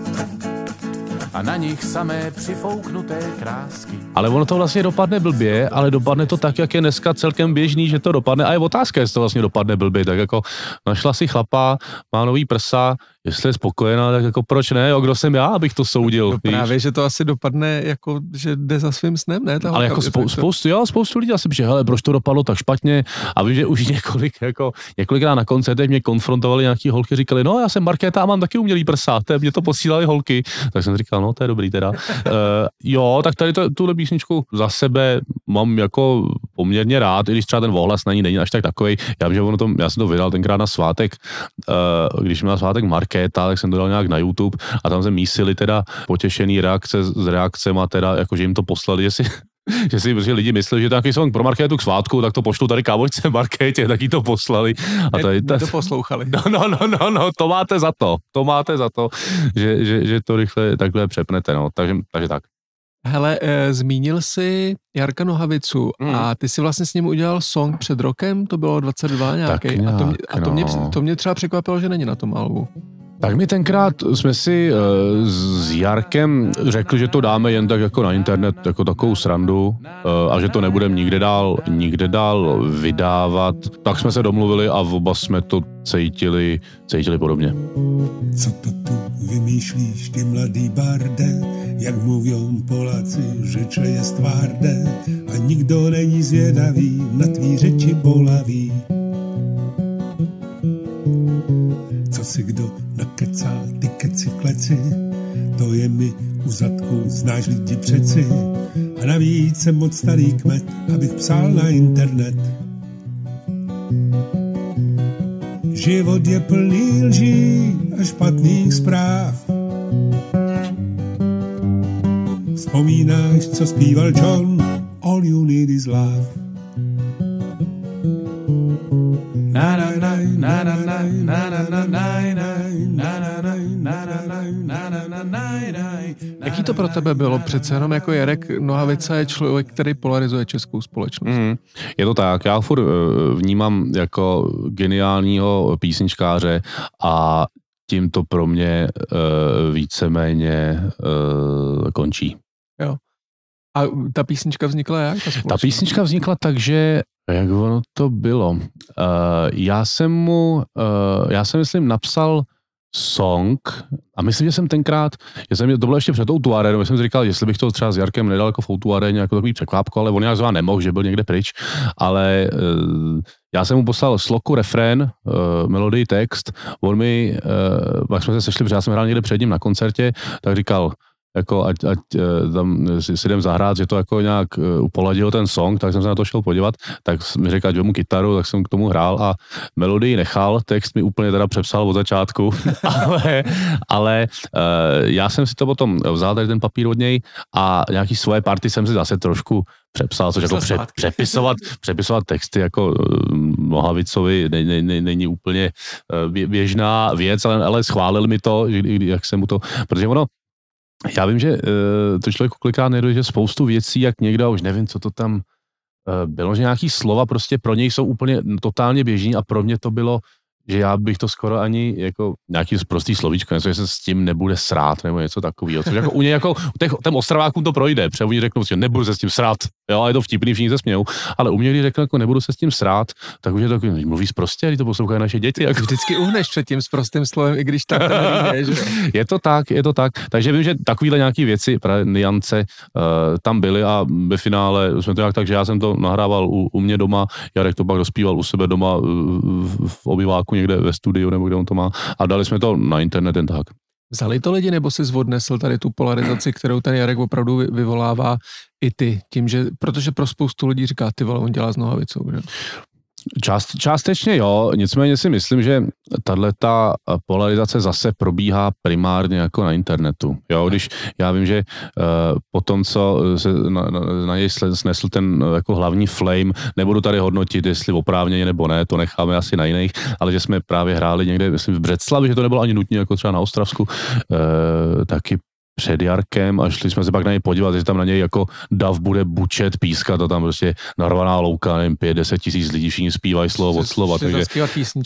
a na nich samé přifouknuté krásky. Ale ono to vlastně dopadne blbě, ale dopadne to tak, jak je dneska celkem běžný, že to dopadne. A je otázka, jestli to vlastně dopadne blbě. Tak jako našla si chlapa, má nový prsa, jestli je spokojená, tak jako proč ne, jo, kdo jsem já, abych to soudil. No právě, že to asi dopadne jako, že jde za svým snem, ne? Ta Ale jako spou- spoustu, jo, spoustu lidí asi že hele, proč to dopadlo tak špatně a vím, že už několik, jako, několikrát na koncertech mě konfrontovali nějaký holky, říkali, no já jsem Markéta a mám taky umělý prsa, to mě to posílali holky, tak jsem říkal, no to je dobrý teda. uh, jo, tak tady to, tuhle písničku za sebe mám jako poměrně rád, i když třeba ten ohlas na ní není až tak takový. Já vím, že ono to, já jsem to vydal tenkrát na svátek, uh, když měl svátek Mark Markéta, tak jsem to dal nějak na YouTube a tam se mísili teda potěšený reakce s reakcema teda, jako že jim to poslali, že si, že si prostě lidi mysleli, že to nějaký song pro Markétu k svátku, tak to pošlu tady kámočce Markétě, tak jí to poslali. A tady, ta, to poslouchali. No, no, no, no, no, to máte za to, to máte za to, že, že, že to rychle takhle přepnete, no, takže, takže tak. Hele, e, zmínil jsi Jarka Nohavicu hmm. a ty si vlastně s ním udělal song před rokem, to bylo 22 nějaký. nějak, a to mě, a to, no. mě, to mě třeba překvapilo, že není na tom albu. Tak mi tenkrát jsme si uh, s Jarkem řekli, že to dáme jen tak jako na internet, jako takovou srandu uh, a že to nebudeme nikde dál, nikde dál vydávat. Tak jsme se domluvili a oba jsme to cítili, cítili podobně. Co to tu vymýšlíš, ty mladý barde? Jak mluví Poláci, řeče je stvárde a nikdo není zvědavý na tvý řeči bolaví. A kecá ty keci kleci. To je mi u zadku, znáš lidi přeci. A navíc jsem moc starý kmet, abych psal na internet. Život je plný lží a špatných zpráv. Vzpomínáš, co zpíval John? All you need is love. Jaký to pro tebe bylo? Přece jenom jako Jarek Nohavica je člověk, který polarizuje českou společnost. Mm, je to tak, já furt eh, vnímám jako geniálního písničkáře a tím to pro mě uh, víceméně uh, končí. A ta písnička vznikla jak? Ta, Ta písnička vznikla tak, že jak ono to bylo? Uh, já jsem mu, uh, já jsem myslím napsal song a myslím, že jsem tenkrát, že jsem, to bylo ještě před tou Tuarenou, já jsem si říkal, jestli bych to třeba s Jarkem nedal jako v Tuareně, jako takový překvápko, ale on nějak zrovna nemohl, že byl někde pryč, ale uh, já jsem mu poslal sloku, refrén, uh, melodii, text, on mi, uh, pak jsme se sešli, protože já jsem hrál někde před ním na koncertě, tak říkal, jako ať, ať eh, tam si, si jdem zahrát, že to jako nějak uh, poladil ten song, tak jsem se na to šel podívat, tak mi řekl, ať mu kytaru, tak jsem k tomu hrál a melodii nechal, text mi úplně teda přepsal od začátku, ale, ale já jsem si to potom vzal tady ten papír od něj a nějaký svoje party jsem si zase trošku přepsal, což jako pře, přepisovat, přepisovat texty jako Nohavicovi ne, ne, ne, není úplně bě- běžná věc, ale, ale schválil mi to, že, jak jsem mu to, protože ono, já vím, že uh, to člověk kolikrát nejde, že spoustu věcí, jak někdo, už nevím, co to tam uh, bylo, že nějaký slova prostě pro něj jsou úplně totálně běžní a pro mě to bylo, že já bych to skoro ani jako nějaký prostý slovíčko, něco, že se s tím nebude srát nebo něco takového. Což jako u něj jako, u těch, těm Ostravákům to projde, protože oni řeknou, že nebudu se s tím srát, jo, a je to vtipný, všichni se smějou, ale u mě, když řeknu, jako nebudu se s tím srát, tak už je to takový, mluví prostě, když to poslouchají naše děti. Jako. Vždycky uhneš před tím s prostým slovem, i když tam ten je, že? Je to tak, je to tak. Takže vím, že takovýhle nějaký věci, právě niance uh, tam byly a ve finále jsme to nějak tak, že já jsem to nahrával u, u mě doma, Jarek to pak dospíval u sebe doma uh, v, v obyváku někde ve studiu nebo kde on to má a dali jsme to na internet jen tak. Vzali to lidi, nebo si zvodnesl tady tu polarizaci, kterou ten Jarek opravdu vy- vyvolává i ty, tím, že, protože pro spoustu lidí říká, ty vole, on dělá s nohavicou, že? Část, částečně jo, nicméně si myslím, že tahle ta polarizace zase probíhá primárně jako na internetu. Jo, když já vím, že uh, po tom, co se na, na, na něj snesl ten uh, jako hlavní flame, nebudu tady hodnotit, jestli oprávněně nebo ne, to necháme asi na jiných, ale že jsme právě hráli někde, myslím v Břeclavi, že to nebylo ani nutně jako třeba na Ostravsku, uh, taky před Jarkem a šli jsme se pak na něj podívat, že tam na něj jako dav bude bučet, pískat a tam prostě narvaná louka, nevím, pět, deset tisíc lidí, všichni zpívají slovo od slova, takže.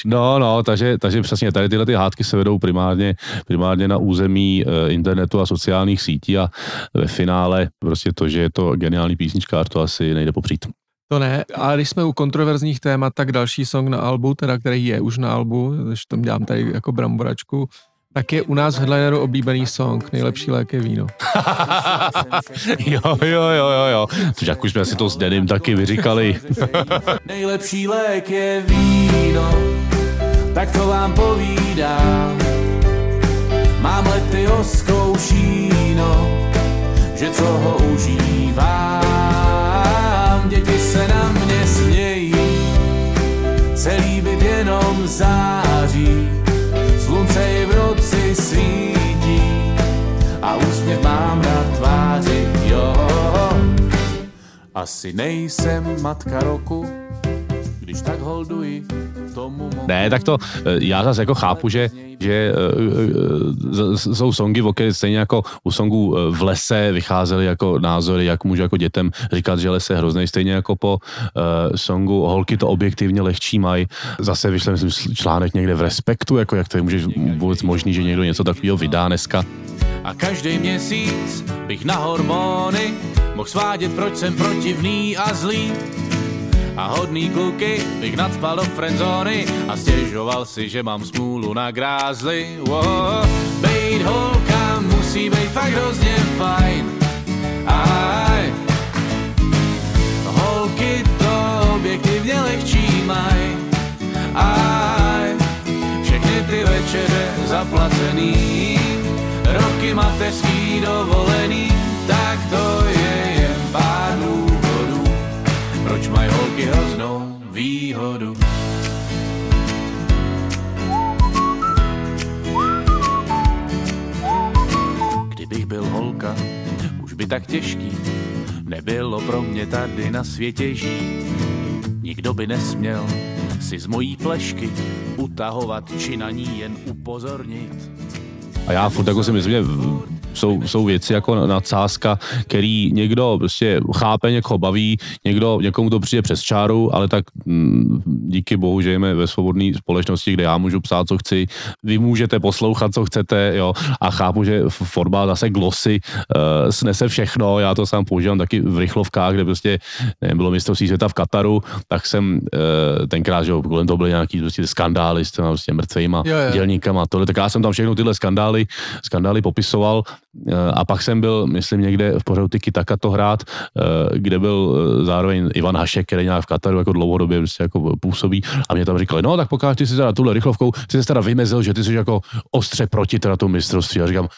No, no, takže, takže přesně tady tyhle ty hádky se vedou primárně, primárně na území e, internetu a sociálních sítí a ve finále prostě to, že je to geniální písničkář, to asi nejde popřít. To ne, a když jsme u kontroverzních témat, tak další song na albu, teda který je už na albu, když tam dělám tady jako bramboračku, tak je u nás v Headlineru oblíbený song, nejlepší lék je víno. jo, jo, jo, jo, jo. Což jak už jsme si to s Denim taky vyříkali. Nejlepší lék je víno, tak to vám povídám. Mám lety zkoušíno, že co ho užívám. Děti se na mě smějí, celý byt jenom září. Svítí a úsměv mám na tváři, jo. Asi nejsem matka roku, když tak holduji. Ne, tak to eh, já zase jako chápu, že, že uh, uh, jsou songy, o které stejně jako u songů v lese vycházely jako názory, jak můžu jako dětem říkat, že les je hrozný, stejně jako po songu Holky to objektivně lehčí mají. Zase vyšel myslím článek někde v Respektu, jako jak to je může vůbec možný, že někdo něco takového vydá dneska. A každý měsíc bych na hormony mohl svádět, proč jsem protivný a zlý. A hodný kluky bych nadspal do friendzóny a stěžoval si, že mám smůlu na grázli. Wow. Bejt holka musí být fakt hrozně fajn. Aj. Holky to objektivně lehčí maj. Aj. Všechny ty večery večeře zaplacený, roky mateřský dovolený, tak to je jen pár důvodů, proč mají hroznou výhodu. Kdybych byl holka, už by tak těžký nebylo pro mě tady na světě žít. Nikdo by nesměl si z mojí plešky utahovat či na ní jen upozornit. A já furt jako si myslím, že jsou, jsou věci jako nadsázka, který někdo prostě chápe, někoho baví, někdo, někomu to přijde přes čáru, ale tak mm, díky bohu, že jsme ve svobodné společnosti, kde já můžu psát, co chci, vy můžete poslouchat, co chcete, jo, a chápu, že forma zase glosy uh, snese všechno, já to sám používám taky v rychlovkách, kde prostě nevím, bylo mistrovství světa v Kataru, tak jsem uh, tenkrát, že jo, kolem toho byly nějaký prostě skandály s těma prostě mrtvýma Jo, jo. dělníkama, tohle, tak já jsem tam všechno tyhle skandály, skandály popisoval a pak jsem byl, myslím, někde v pořadu Tiki Taka to hrát, eh, kde byl eh, zároveň Ivan Hašek, který nějak v Kataru jako dlouhodobě prostě jako působí a mě tam říkali, no tak pokud ty si teda tuhle rychlovkou, ty jsi teda vymezil, že ty jsi jako ostře proti teda tomu mistrovství. A říkám,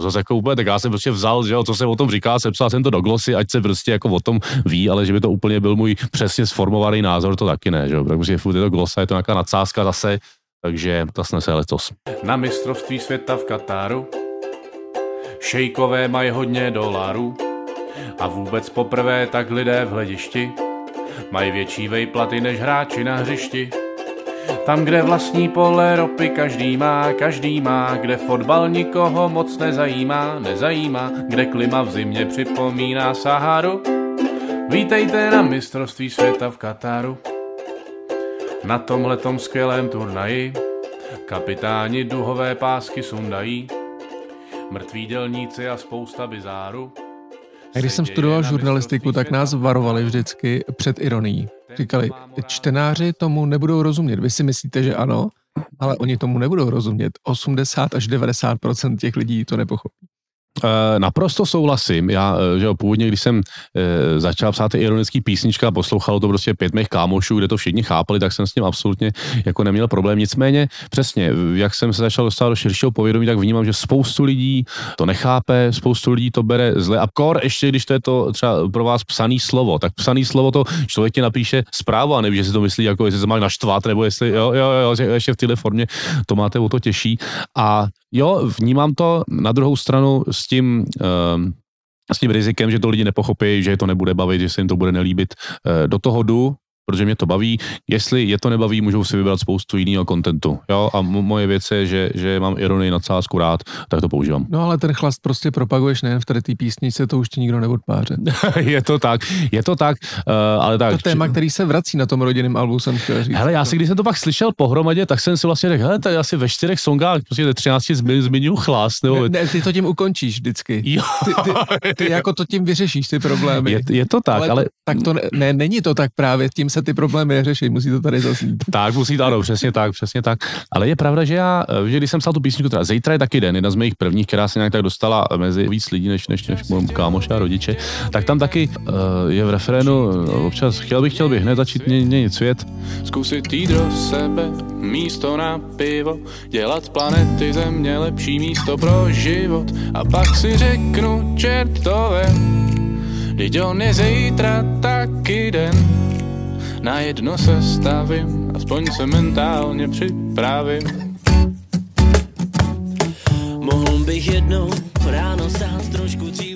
zase jako úplně, tak já jsem prostě vzal, že jo, co se o tom říká, sepsal jsem to do glosy, ať se prostě jako o tom ví, ale že by to úplně byl můj přesně sformovaný názor, to taky ne, že jo, protože furt je to glosa, je to nějaká nadsázka zase, takže to snese letos. Na mistrovství světa v Kataru šejkové mají hodně dolarů a vůbec poprvé tak lidé v hledišti mají větší vejplaty než hráči na hřišti. Tam, kde vlastní pole ropy každý má, každý má, kde fotbal nikoho moc nezajímá, nezajímá, kde klima v zimě připomíná Saharu. Vítejte na mistrovství světa v Kataru. Na tomhletom skvělém turnaji kapitáni duhové pásky sundají, mrtví dělníci a spousta bizáru. A když jsem studoval žurnalistiku, tak nás varovali vždycky před ironií. Říkali, čtenáři tomu nebudou rozumět. Vy si myslíte, že ano, ale oni tomu nebudou rozumět. 80 až 90 těch lidí to nepochopí. E, naprosto souhlasím. Já, e, že jo, původně, když jsem e, začal psát ty ironický písnička, poslouchalo to prostě pět mých kámošů, kde to všichni chápali, tak jsem s tím absolutně jako neměl problém. Nicméně, přesně, jak jsem se začal dostat do širšího povědomí, tak vnímám, že spoustu lidí to nechápe, spoustu lidí to bere zle. A kor, ještě když to je to třeba pro vás psaný slovo, tak psaný slovo to člověk ti napíše zprávu a neví, že si to myslí, jako jestli se má naštvat, nebo jestli, jo, jo, jo, ještě v téhle formě to máte o to těžší. A jo, vnímám to na druhou stranu s tím, um, s tím rizikem, že to lidi nepochopí, že je to nebude bavit, že se jim to bude nelíbit. E, do toho jdu, protože mě to baví. Jestli je to nebaví, můžou si vybrat spoustu jiného kontentu. Jo? A m- moje věc je, že, že mám ironii na cásku rád, tak to používám. No ale ten chlast prostě propaguješ nejen v tady té písničce, to už ti nikdo neodpáře. je to tak, je to tak, uh, ale tak. To téma, který se vrací na tom rodinném albu, jsem chtěl říct. Hele, já si, když jsem to pak slyšel pohromadě, tak jsem si vlastně řekl, hele, tak asi ve čtyřech songách, prostě ve 13 zmi- zmiňuji chlast, nebo... Ne, ne, ty to tím ukončíš vždycky. Jo, Ty, ty, ty jako to tím vyřešíš, ty problémy. je, je to tak, ale, ale to, tak to ne, ne, není to tak právě, tím se ty problémy neřeší, musí to tady zaznít. Tak, musí to, ano, přesně tak, přesně tak. Ale je pravda, že já, eh, že když jsem psal tu písničku, teda zítra je taky den, jedna z mých prvních, která se nějak tak dostala mezi víc lidí, než, než, než můj kámoš a rodiče, tak tam taky uh, je v refrénu, eh, občas chtěl bych, chtěl bych hned začít mě, měnit svět. Zkusit jít do sebe, místo na pivo, dělat z planety země lepší místo pro život. A pak si řeknu, čert to vem, Vždyť on je zítra taky den. Na jedno se stavím, aspoň se mentálně připravím. Mohl bych jednou ráno stát trošku dřív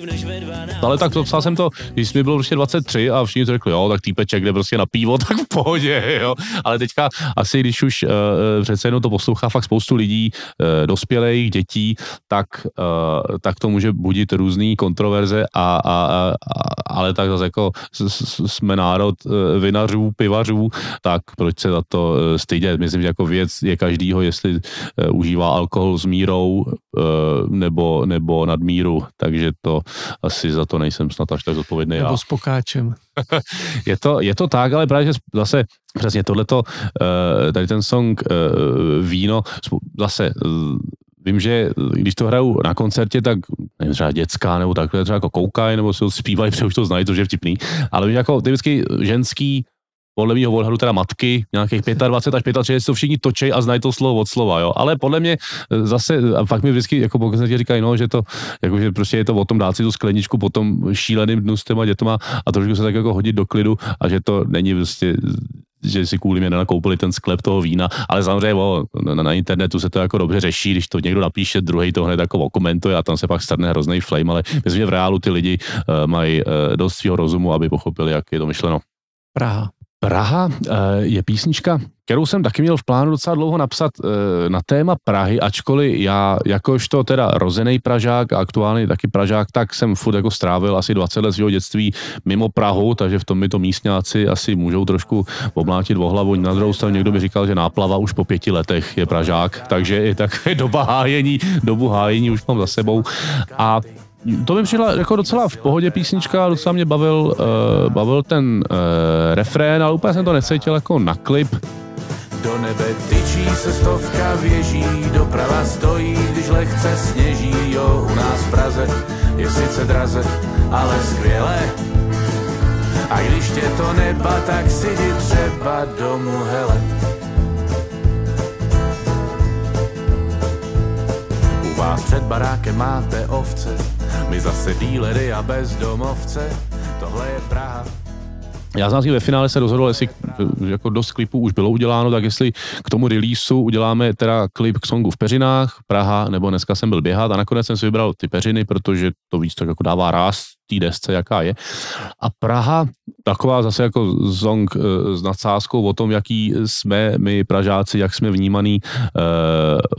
než ve 12. Ale tak to psal jsem to, když mi bylo prostě 23 a všichni to řekli, jo, tak týpeček jde prostě na pivo, tak v pohodě, jo. Ale teďka asi, když už uh, přece jenom to poslouchá fakt spoustu lidí, uh, dospělých, dětí, tak, uh, tak to může budit různé kontroverze, a, a, a, ale tak zase jako jsme národ uh, vinařů, pivařů, tak proč se za to uh, stydět? Myslím, že jako věc je každýho, jestli uh, užívá alkohol s mírou uh, nebo, nebo nadmíru, takže to asi za to nejsem snad až tak zodpovědný já. Nebo s pokáčem. Je to, je to tak, ale právě, že zase přesně tohleto, eh, tady ten song eh, Víno, zase eh, vím, že když to hraju na koncertě, tak nevím, třeba dětská nebo takhle, třeba jako koukají, nebo si to zpívají, protože už to znají, to je vtipný, ale vím, jako typicky ženský podle mého odhadu teda matky, nějakých 25 až 35, to všichni točej a znají to slovo od slova, jo. Ale podle mě eh, zase, a fakt mi vždycky, jako pokud se říkají, no, že to, jako, že prostě je to o tom dát si tu skleničku po tom šíleným dnu s těma dětma a trošku se tak jako hodit do klidu a že to není prostě že si kvůli mě nenakoupili ten sklep toho vína, ale samozřejmě o, na, na, internetu se to jako dobře řeší, když to někdo napíše, druhý to hned jako okomentuje a tam se pak strne hrozný flame, ale myslím, že v reálu ty lidi uh, mají uh, dost svého rozumu, aby pochopili, jak je to myšleno. Praha. Praha eh, je písnička, kterou jsem taky měl v plánu docela dlouho napsat eh, na téma Prahy, ačkoliv já jakožto teda rozený Pražák a aktuálně taky Pražák, tak jsem furt jako strávil asi 20 let svého dětství mimo Prahu, takže v tom mi to místňáci asi můžou trošku oblátit o hlavu. Na druhou stranu někdo by říkal, že náplava už po pěti letech je Pražák, takže je tak doba hájení, dobu hájení už mám za sebou. A to mi přišla jako docela v pohodě písnička, docela mě bavil, uh, bavil ten uh, refrén, ale úplně jsem to necítil jako na klip. Do nebe tyčí se stovka věží, doprava stojí, když lehce sněží, jo, u nás v Praze je sice draze, ale skvělé. A když tě to neba, tak si jdi třeba domů, hele. Vás před barákem máte ovce, my zase dílery a bezdomovce, tohle je Praha. Já z nás ve finále se rozhodl, jestli jako dost klipů už bylo uděláno, tak jestli k tomu releaseu uděláme teda klip k songu v Peřinách, Praha, nebo dneska jsem byl běhat a nakonec jsem si vybral ty Peřiny, protože to víc tak jako dává ráz té desce, jaká je. A Praha, taková zase jako zong e, s nadsázkou o tom, jaký jsme my Pražáci, jak jsme vnímaný e,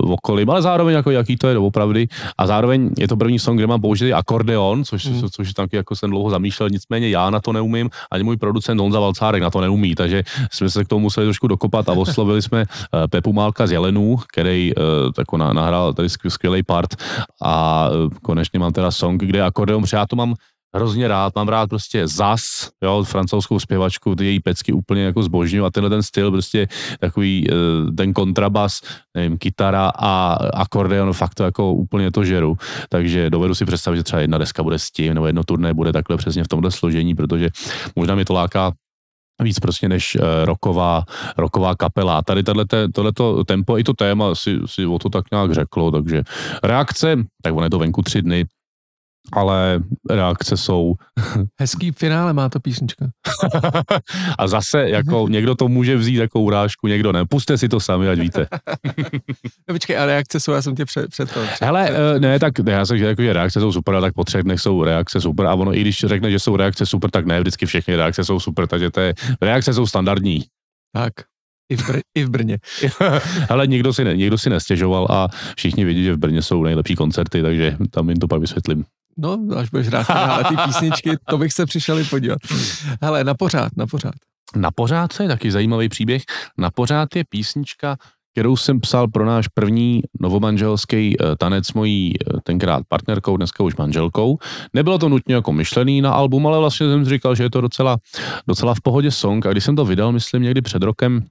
v okolí, ale zároveň jako jaký to je doopravdy. A zároveň je to první song, kde mám použitý akordeon, což, mm. což je taky jako jsem dlouho zamýšlel, nicméně já na to neumím, ani můj producent Honza Valcárek na to neumí, takže jsme se k tomu museli trošku dokopat a oslovili jsme e, Pepu Málka z Jelenů, který jako nahrál tady skvělý part a konečně mám teda song, kde akordeon, protože já to mám hrozně rád, mám rád prostě Zas, jo, francouzskou zpěvačku, ty její pecky úplně jako zbožňuju a tenhle ten styl prostě takový eh, ten kontrabas, nevím, kytara a akordeon, fakt to jako úplně to žeru, takže dovedu si představit, že třeba jedna deska bude s tím, nebo jedno turné bude takhle přesně v tomhle složení, protože možná mi to láká víc prostě než uh, roková, roková kapela. Tady tohleto tempo i to téma si, si o to tak nějak řeklo, takže reakce, tak on je to venku tři dny, ale reakce jsou... Hezký finále má ta písnička. a zase, jako někdo to může vzít jako urážku, někdo ne. Puste si to sami, ať víte. no počkej, a reakce jsou, já jsem tě před, před to. Před, Hele, před... ne, tak ne, já jsem jako, že reakce jsou super, a tak po třech dnech jsou reakce super a ono, i když řekne, že jsou reakce super, tak ne, vždycky všechny reakce jsou super, takže to je, reakce jsou standardní. Tak, i v, Br- I v Brně. Ale nikdo si, ne, nikdo si nestěžoval a všichni vědí, že v Brně jsou nejlepší koncerty, takže tam jim to pak vysvětlím. No, až budeš rád ale ty písničky, to bych se přišel i podívat. Hele, na pořád, na pořád. Na pořád je taky zajímavý příběh. Na pořád je písnička, kterou jsem psal pro náš první novomanželský eh, tanec mojí eh, tenkrát partnerkou, dneska už manželkou. Nebylo to nutně jako myšlený na album, ale vlastně jsem říkal, že je to docela, docela v pohodě song a když jsem to vydal, myslím někdy před rokem,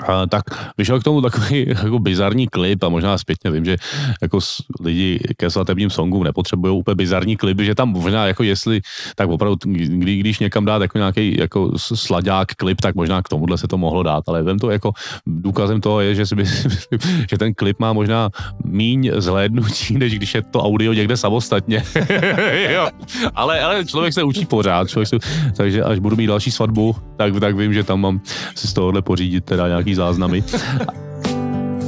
a, tak vyšel k tomu takový jako bizarní klip a možná zpětně vím, že jako lidi ke svatebním songům nepotřebují úplně bizarní klip, že tam možná jako jestli, tak opravdu, kdy, když někam dát jako nějaký jako sladák klip, tak možná k tomuhle se to mohlo dát, ale vím to jako důkazem toho je, že si myslím, že ten klip má možná míň zhlédnutí, než když je to audio někde samostatně. jo. Ale, ale člověk se učí pořád, člověk se, takže až budu mít další svatbu, tak, tak vím, že tam mám si z tohohle pořídit teda nějaký záznamy.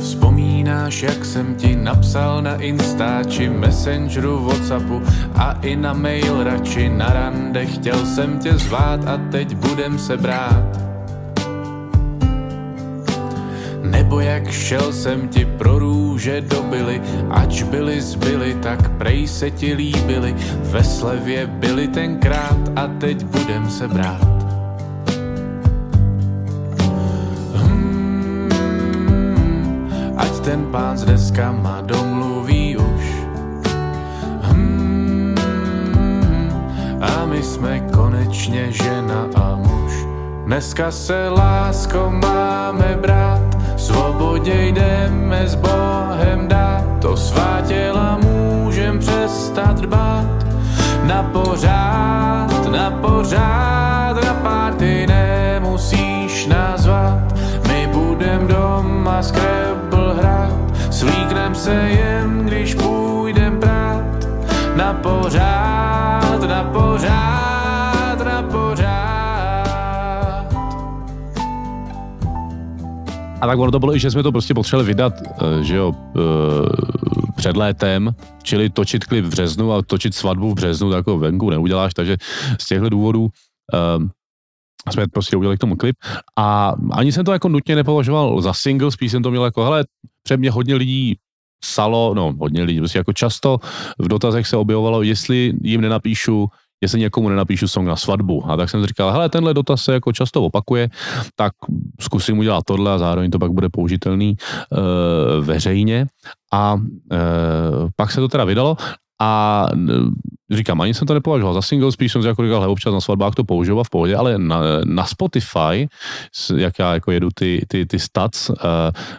Vzpomínáš, jak jsem ti napsal na Insta či Messengeru Whatsappu a i na mail radši na rande chtěl jsem tě zvát a teď budem se brát. Nebo jak šel jsem ti pro růže dobily, ač byly zbyly, tak prej se ti líbily, ve slevě byly tenkrát a teď budem se brát. ten pán s deskama domluví už. Hmm, a my jsme konečně žena a muž. Dneska se lásko máme brát, svobodě jdeme s Bohem dát. To svá těla můžem přestat dbát na pořád, na pořád, na pár ty nemusíš nazvat. My budem doma skrát nemusí se jen, když půjdem prát na pořád, na pořád, na pořád. A tak ono to bylo i, že jsme to prostě potřebovali vydat, eh, že jo, eh, před létem, čili točit klip v březnu a točit svatbu v březnu, tak jako venku neuděláš, takže z těchto důvodů um, jsme prostě udělali k tomu klip a ani jsem to jako nutně nepovažoval za single, spíš jsem to měl jako, hele, před mě hodně lidí psalo, no hodně lidí, prostě jako často v dotazech se objevovalo, jestli jim nenapíšu jestli někomu nenapíšu song na svatbu. A tak jsem říkal, hele, tenhle dotaz se jako často opakuje, tak zkusím udělat tohle a zároveň to pak bude použitelný uh, veřejně. A uh, pak se to teda vydalo a e, říkám, ani jsem to nepovažoval za single, spíš jsem si jako říkal, občas na svatbách to použiju a v pohodě, ale na, na Spotify, jak já jako jedu ty, ty, ty stats, uh,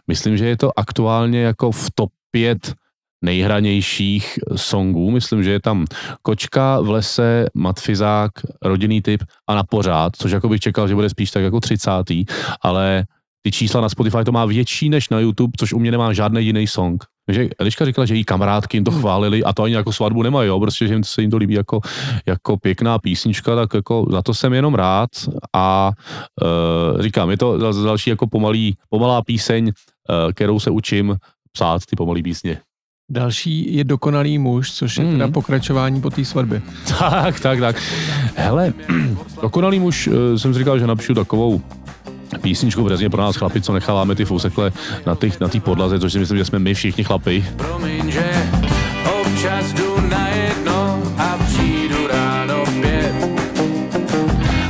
myslím, že je to aktuálně jako v top 5 nejhranějších songů. Myslím, že je tam Kočka v lese, Matfizák, rodinný typ a na pořád, což jako bych čekal, že bude spíš tak jako 30. Ale ty čísla na Spotify to má větší než na YouTube, což u mě nemá žádný jiný song. Takže Eliška říkala, že její kamarádky jim to hmm. chválili a to ani jako svatbu nemají, jo, prostě, že jim se jim to líbí jako, jako pěkná písnička, tak jako za to jsem jenom rád a uh, říkám, je to další jako pomalý, pomalá píseň, uh, kterou se učím psát ty pomalý písně. Další je Dokonalý muž, což je teda pokračování po té svatbě. Tak, tak, tak. Hele, Dokonalý muž, uh, jsem říkal, že napíšu takovou písničku přesně pro nás chlapi, co necháváme ty fousekle na té na podlaze, což si myslím, že jsme my všichni chlapi. Promiň, že občas jdu na jedno a přijdu ráno pět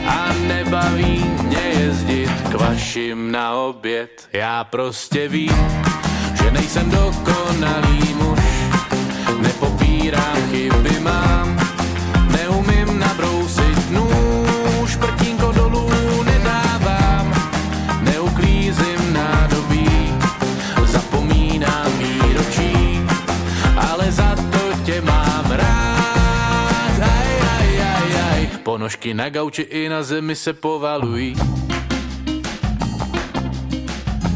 a nebaví mě jezdit k vašim na oběd. Já prostě vím, že nejsem dokonalý muž, nepopírám aj. Ponožky na gauči i na zemi se povalují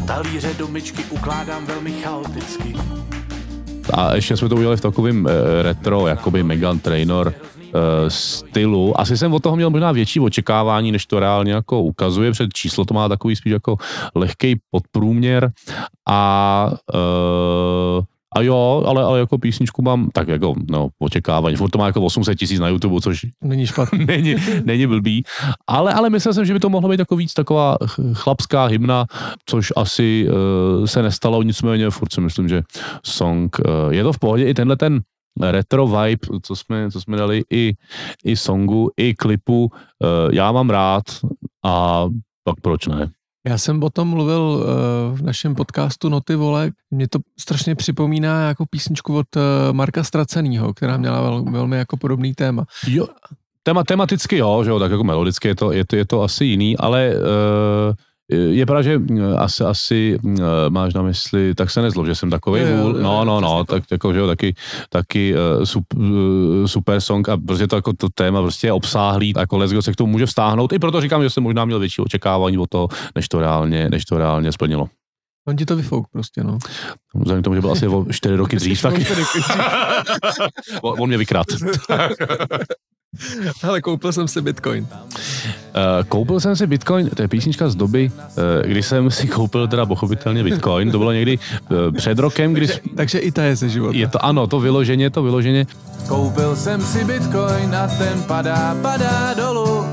Talíře do myčky ukládám velmi chaoticky. A ještě jsme to udělali v takovém uh, retro, jakoby Megan Trainor uh, stylu. Asi jsem od toho měl možná větší očekávání, než to reálně jako ukazuje, před číslo to má takový spíš jako lehký podprůměr a uh, a jo, ale, ale jako písničku mám tak jako, no, očekávání. Furt to má jako 800 tisíc na YouTube, což není špatný. není, není blbý. Ale, ale myslel jsem, že by to mohlo být jako víc taková chlapská hymna, což asi uh, se nestalo, nicméně furt si myslím, že song uh, je to v pohodě. I tenhle ten retro vibe, co jsme, co jsme dali i, i songu, i klipu, uh, já mám rád a tak proč ne? Já jsem o tom mluvil uh, v našem podcastu Noty vole. Mě to strašně připomíná jako písničku od uh, Marka Stracenýho, která měla vel, velmi jako podobný téma. Jo, téma, tematicky jo, že jo, tak jako melodicky je to, je to, je to asi jiný, ale uh, je pravda, že mm, asi, asi mm, máš na mysli, tak se nezlob, že jsem takový vůl. No, no, no, tak, jako, že jo, taky, taky super, song a prostě to, jako to téma prostě je obsáhlý, jako Let's Go se k tomu může vztáhnout. I proto říkám, že jsem možná měl větší očekávání o to, než to reálně, než to reálně splnilo. On ti to vyfouk prostě, no. Vzhledem k tomu, že byl asi o čtyři roky dřív, tak... on mě vykrát. Ale koupil jsem si Bitcoin. Uh, koupil jsem si Bitcoin, to je písnička z doby, uh, kdy jsem si koupil teda pochopitelně Bitcoin, to bylo někdy uh, před rokem, kdy... Takže, takže i ta je ze života. Je to, ano, to vyloženě, to vyloženě. Koupil jsem si Bitcoin a ten padá, padá dolů.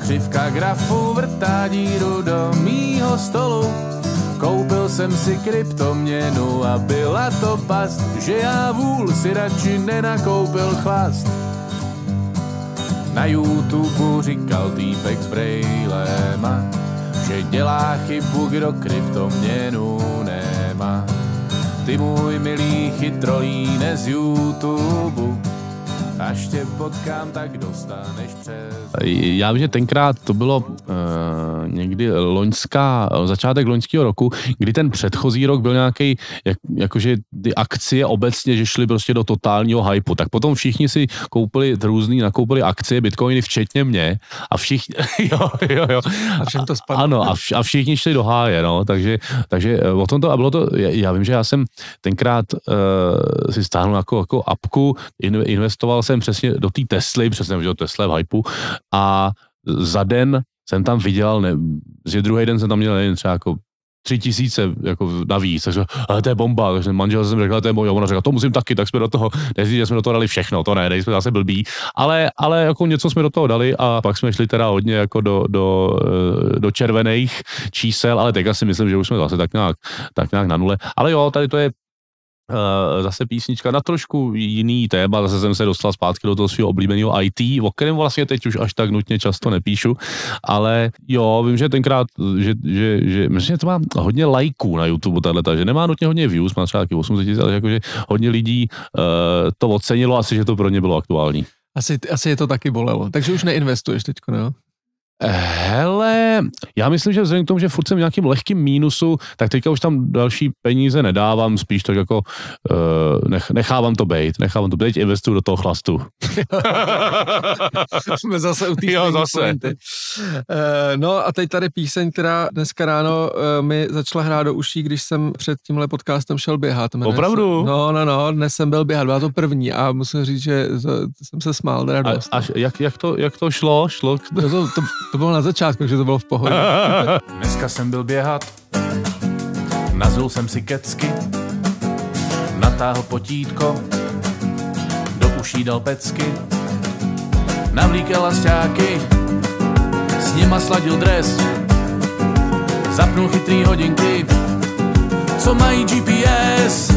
Křivka grafu vrtá díru do mýho stolu. Koupil jsem si kryptoměnu a byla to past, že já vůl si radši nenakoupil chlast. Na YouTube říkal týpek s brejlema, že dělá chybu, kdo kryptoměnu nemá. Ty můj milý chytrolíne z YouTube, Až tě potkám, tak dostaneš přes... Já vím, že tenkrát to bylo uh, někdy loňská, začátek loňského roku, kdy ten předchozí rok byl nějaký, jak, jakože ty akcie obecně, že šly prostě do totálního hypu, tak potom všichni si koupili různý, nakoupili akcie, bitcoiny, včetně mě a všichni, jo, jo, jo. A všem to spadlo. Ano, a, vš, a všichni šli do háje, no, takže, takže eh, o tom to, a bylo to, já, já vím, že já jsem tenkrát uh, si stáhnul jako, jako apku, in, investoval jsem přesně do té Tesly, přesně, že Tesla v hypu a za den jsem tam vydělal, ne, že druhý den jsem tam měl nevím, třeba jako tři tisíce jako navíc, takže ale to je bomba, takže manžel jsem řekl, to je bomba, ona řekla, to musím taky, tak jsme do toho, nezdí, že jsme do toho dali všechno, to ne, nejsme zase blbí, ale, ale jako něco jsme do toho dali a pak jsme šli teda hodně jako do, do, eh, do červených čísel, ale teďka si myslím, že už jsme zase tak nějak, tak nějak na nule, ale jo, tady to je zase písnička na trošku jiný téma, zase jsem se dostal zpátky do toho svého oblíbeného IT, o kterém vlastně teď už až tak nutně často nepíšu, ale jo, vím, že tenkrát, že, že, že myslím, že to má hodně lajků na YouTube, tato, že nemá nutně hodně views, má třeba taky 800 tisíc, ale jakože hodně lidí uh, to ocenilo, asi, že to pro ně bylo aktuální. Asi, asi je to taky bolelo, takže už neinvestuješ teďko, no? Hele, já myslím, že vzhledem k tomu, že furt jsem v nějakým lehkým mínusu, tak teďka už tam další peníze nedávám, spíš tak jako uh, nech, nechávám to být, nechávám to být, investuju do toho chlastu. Jsme zase u Jo, zase. pointy. Uh, no a teď tady píseň, která dneska ráno uh, mi začala hrát do uší, když jsem před tímhle podcastem šel běhat. Jmenuje Opravdu? Se, no, no, no, dnes jsem byl běhat, byla to první a musím říct, že to, to jsem se smál, A, radost. až, jak, jak, to, jak to šlo? Šlo? To, to, to, to bylo na začátku, že to bylo v pohodě. Dneska jsem byl běhat, nazul jsem si kecky, natáhl potítko, do uší dal pecky, navlíkel lasťáky, s nima sladil dres, zapnul chytrý hodinky, co mají GPS.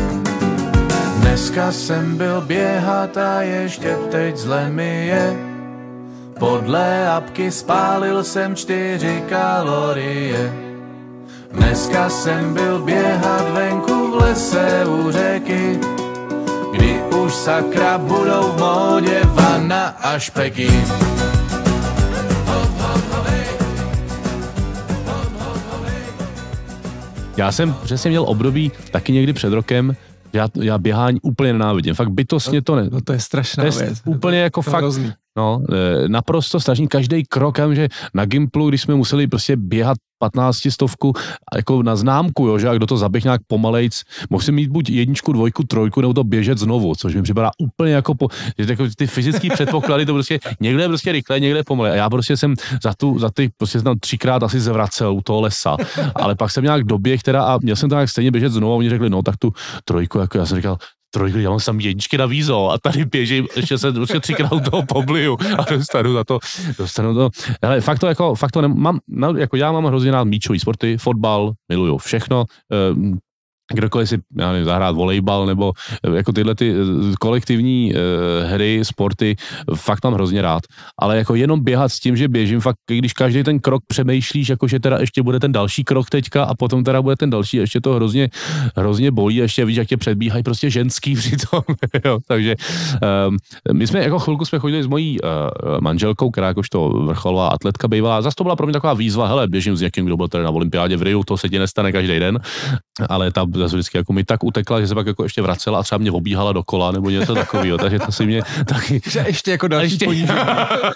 Dneska jsem byl běhat a ještě teď zle mi je. Podle apky spálil jsem čtyři kalorie. Dneska jsem byl běhat venku v lese u řeky, kdy už sakra budou v módě vana a špeky. Já jsem přesně měl období taky někdy před rokem, já, já běhání úplně nenávidím. Fakt bytostně to ne. No to je strašná To je věc. úplně jako To fakt, hrozný. no, eh, naprosto strašný. Každý krok, já vím, že na Gimplu, když jsme museli prostě běhat 15 stovku jako na známku, jo, že a kdo to zaběh nějak pomalejc, mohl si mít buď jedničku, dvojku, trojku, nebo to běžet znovu, což mi připadá úplně jako, po, že jako ty fyzické předpoklady, to prostě někde je prostě rychle, někde pomalej. A já prostě jsem za, tu, za ty, prostě tam třikrát asi zvracel u toho lesa, ale pak jsem nějak doběh teda a měl jsem to nějak stejně běžet znovu a oni řekli, no tak tu trojku, jako já jsem říkal, trojku, já mám sam jedničky na vízo a tady běžím, ještě se prostě třikrát toho pobliju a dostanu za to, dostanu to. Ale fakt to jako, fakt to nemám, jako já mám hrozně rád míčový sporty, fotbal, miluju všechno, ehm, kdokoliv si já nevím, zahrát volejbal nebo eh, jako tyhle ty eh, kolektivní uh, hry, sporty, fakt mám hrozně rád. Ale jako jenom běhat s tím, že běžím, fakt když každý ten krok přemýšlíš, jako že teda ještě bude ten další krok teďka a potom teda bude ten další, ještě to hrozně, hrozně bolí, ještě víš, jak tě předbíhají prostě ženský přitom, jo, takže um, my jsme jako chvilku jsme chodili s mojí uh, manželkou, která jakožto vrcholová atletka bývala, zase to byla pro mě taková výzva, hele, běžím s někým, kdo byl tady na olympiádě v Riu, to se ti nestane každý den, ale ta zase vždycky jako mi tak utekla, že se pak jako ještě vracela a třeba mě obíhala dokola nebo něco takového, takže to si mě taky... Že ještě jako další Ještě- ponížení.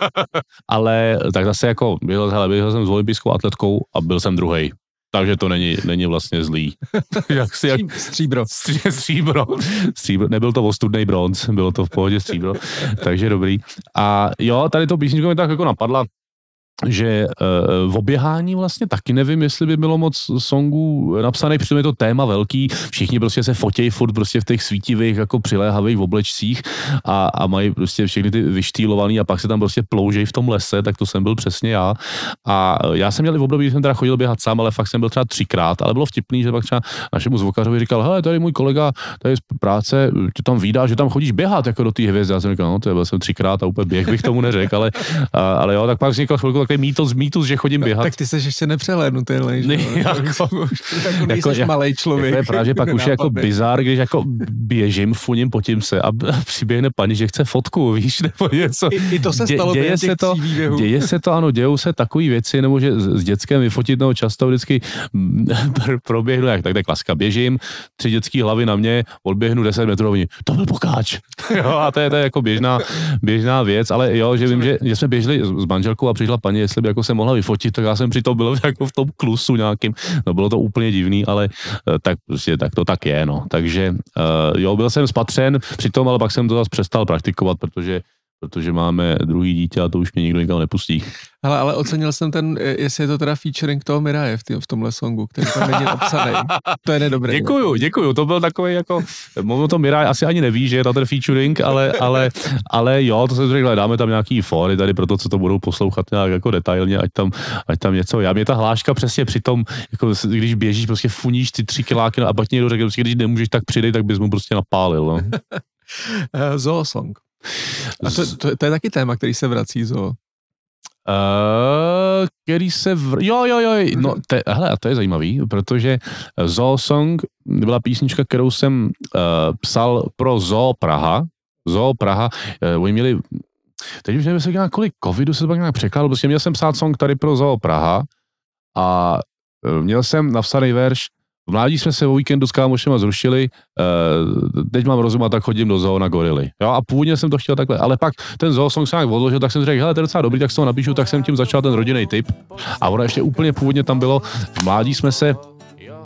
ale tak zase jako byl, hele, byl jsem s olympijskou atletkou a byl jsem druhý. Takže to není, není vlastně zlý. jak si, jak, Stříbro. Stří- Stříbro. Stříbro. Nebyl to ostudný bronz, bylo to v pohodě stříbro. Takže dobrý. A jo, tady to písničko mi tak jako napadla, že uh, v oběhání vlastně taky nevím, jestli by bylo moc songů napsaných, přitom je to téma velký, všichni prostě se fotějí furt prostě v těch svítivých jako přiléhavých oblečcích a, a mají prostě všechny ty vyštýlovaný a pak se tam prostě ploužej v tom lese, tak to jsem byl přesně já. A já jsem měl i v období, kdy jsem teda chodil běhat sám, ale fakt jsem byl třeba třikrát, ale bylo vtipný, že pak třeba našemu zvukařovi říkal, hele, tady můj kolega, tady z práce, tě tam vídá, že tam chodíš běhat jako do té hvězdy. Já jsem říkal, no, to byl jsem třikrát a úplně běh bych tomu neřekl, ale, ale jo, tak pak vznikla chvilku takový mýtus, mýtus, že chodím běhat. Tak ty jsi ještě nepřehlédnutý, že? Ne, jako- jako, jako nejseš jako- malej člověk. To je právě pak už je jako bizár, když jako běžím, funím, potím se a přiběhne paní, že chce fotku, víš, nebo něco. I, I to se Dě- stalo děje se to- výběhů. Děje se to, ano, dějou se takové věci, nebo že s dětskem vyfotit, no často vždycky mm, pr- proběhnu, jak tak, tak klaska, běžím, tři dětský hlavy na mě, odběhnu 10 metrů, oni, to byl pokáč. jo, a to je, to je jako běžná, běžná věc, ale jo, že vím, že, že jsme běželi s manželkou a přišla paní, jestli by jako se mohla vyfotit, tak já jsem přitom byl jako v tom klusu nějakým, no bylo to úplně divný, ale eh, tak prostě tak to tak je, no. Takže eh, jo, byl jsem spatřen, přitom, ale pak jsem to zase přestal praktikovat, protože protože máme druhý dítě a to už mě nikdo nikam nepustí. Hele, ale ocenil jsem ten, eh, jestli je to teda featuring toho Miraje v, tý, v tomhle songu, který tam není napsaný. To je nedobré. Děkuju, děkuju, to byl takový jako, mluvil to Miraj asi ani neví, že je to ten featuring, ale, ale, ale jo, to jsem řekl, dáme tam nějaký fóry tady pro to, co to budou poslouchat nějak jako detailně, ať tam, ať tam něco, já mě ta hláška přesně při tom, jako když běžíš, prostě funíš ty tři kiláky a pak někdo řekl, prostě, když nemůžeš, tak přidej, tak bys mu prostě napálil, no. Uh, Zoo song. A to, to, to, je taky téma, který se vrací Zoo. Uh, který se vr... Jo, jo, jo, no, te, hele, a to je zajímavý, protože Zoo Song byla písnička, kterou jsem uh, psal pro Zoo Praha. Zoo Praha, uh, oni měli, teď už nevím, jestli nějak kolik covidu se to pak nějak překládalo, prostě měl jsem psát song tady pro Zoo Praha a měl jsem napsaný verš mládí jsme se o víkendu s kámošema zrušili, uh, teď mám rozum a tak chodím do zoo na gorily. Jo, a původně jsem to chtěl takhle, ale pak ten zoo song se nějak odložil, tak jsem řekl, hele, to je docela dobrý, tak si to napíšu, tak jsem tím začal ten rodinný typ. A ono ještě úplně původně tam bylo, v mládí jsme se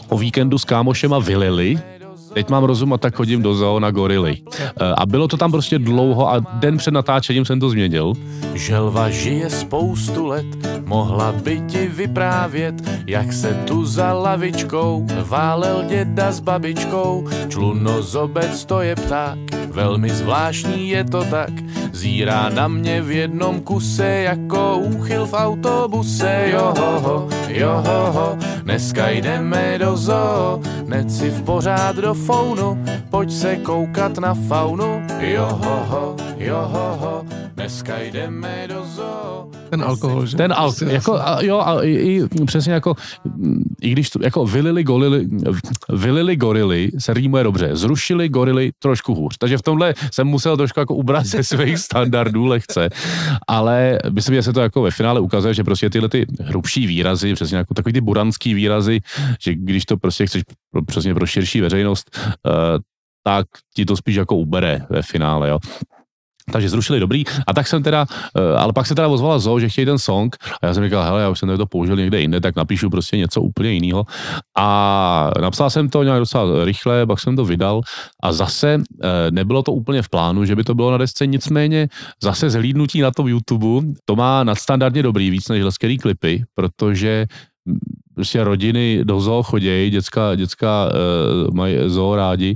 o víkendu s kámošema vylili, teď mám rozum a tak chodím do zoo na gorily. Uh, a bylo to tam prostě dlouho a den před natáčením jsem to změnil. Želva žije spoustu let, mohla by ti vyprávět, jak se tu za lavičkou válel děda s babičkou. Člunozobec to je pták, velmi zvláštní je to tak, zírá na mě v jednom kuse jako úchyl v autobuse. Johoho, johoho, dneska jdeme do zoo, neci v pořád do founu, pojď se koukat na faunu. Johoho, johoho, dneska jdeme do zoo. Ten alkohol, že? Ten al, Prostě jako, a, jo, a i, i, přesně jako, i když to, jako vylili, golily, vylili gorily se rýmuje dobře, zrušili gorily trošku hůř, takže v tomhle jsem musel trošku jako ubrat ze svých standardů lehce, ale myslím, že se to jako ve finále ukazuje, že prostě tyhle ty hrubší výrazy, přesně jako takový ty buranský výrazy, že když to prostě chceš pro, přesně pro širší veřejnost, uh, tak ti to spíš jako ubere ve finále, jo. Takže zrušili dobrý. A tak jsem teda, eh, ale pak se teda ozvala Zo, že chtějí ten song. A já jsem říkal, hele, já už jsem to použil někde jinde, tak napíšu prostě něco úplně jiného. A napsal jsem to nějak docela rychle, pak jsem to vydal a zase eh, nebylo to úplně v plánu, že by to bylo na desce, nicméně zase zhlídnutí na tom YouTube, to má nadstandardně dobrý, víc než leskerý klipy, protože prostě rodiny do zoo chodějí, děcka, děcka uh, mají zoo rádi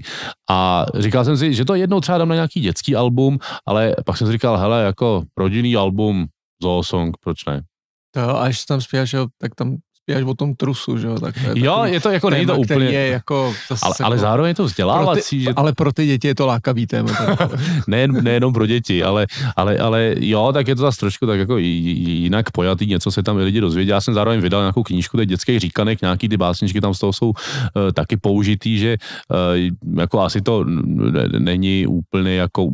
a říkal jsem si, že to jednou třeba dám na nějaký dětský album, ale pak jsem si říkal, hele, jako rodinný album, zoo song, proč ne? To jo, a až tam zpíváš, jo, tak tam zpíváš o tom trusu, že jo, tak to je Jo, je to jako, není to úplně, je jako, to ale, ale jako- zároveň je to pro vzdělávací, ty, že ale pro ty děti je to lákavý téma. tak- nejen, nejenom pro děti, ale, ale, ale jo, tak je to zase trošku tak jako jinak pojatý, něco se tam i lidi dozvědí. Já jsem zároveň vydal nějakou knížku teď dětských říkanek, nějaký ty básničky tam z toho jsou uh, taky použitý, že uh, jako asi to není úplně jako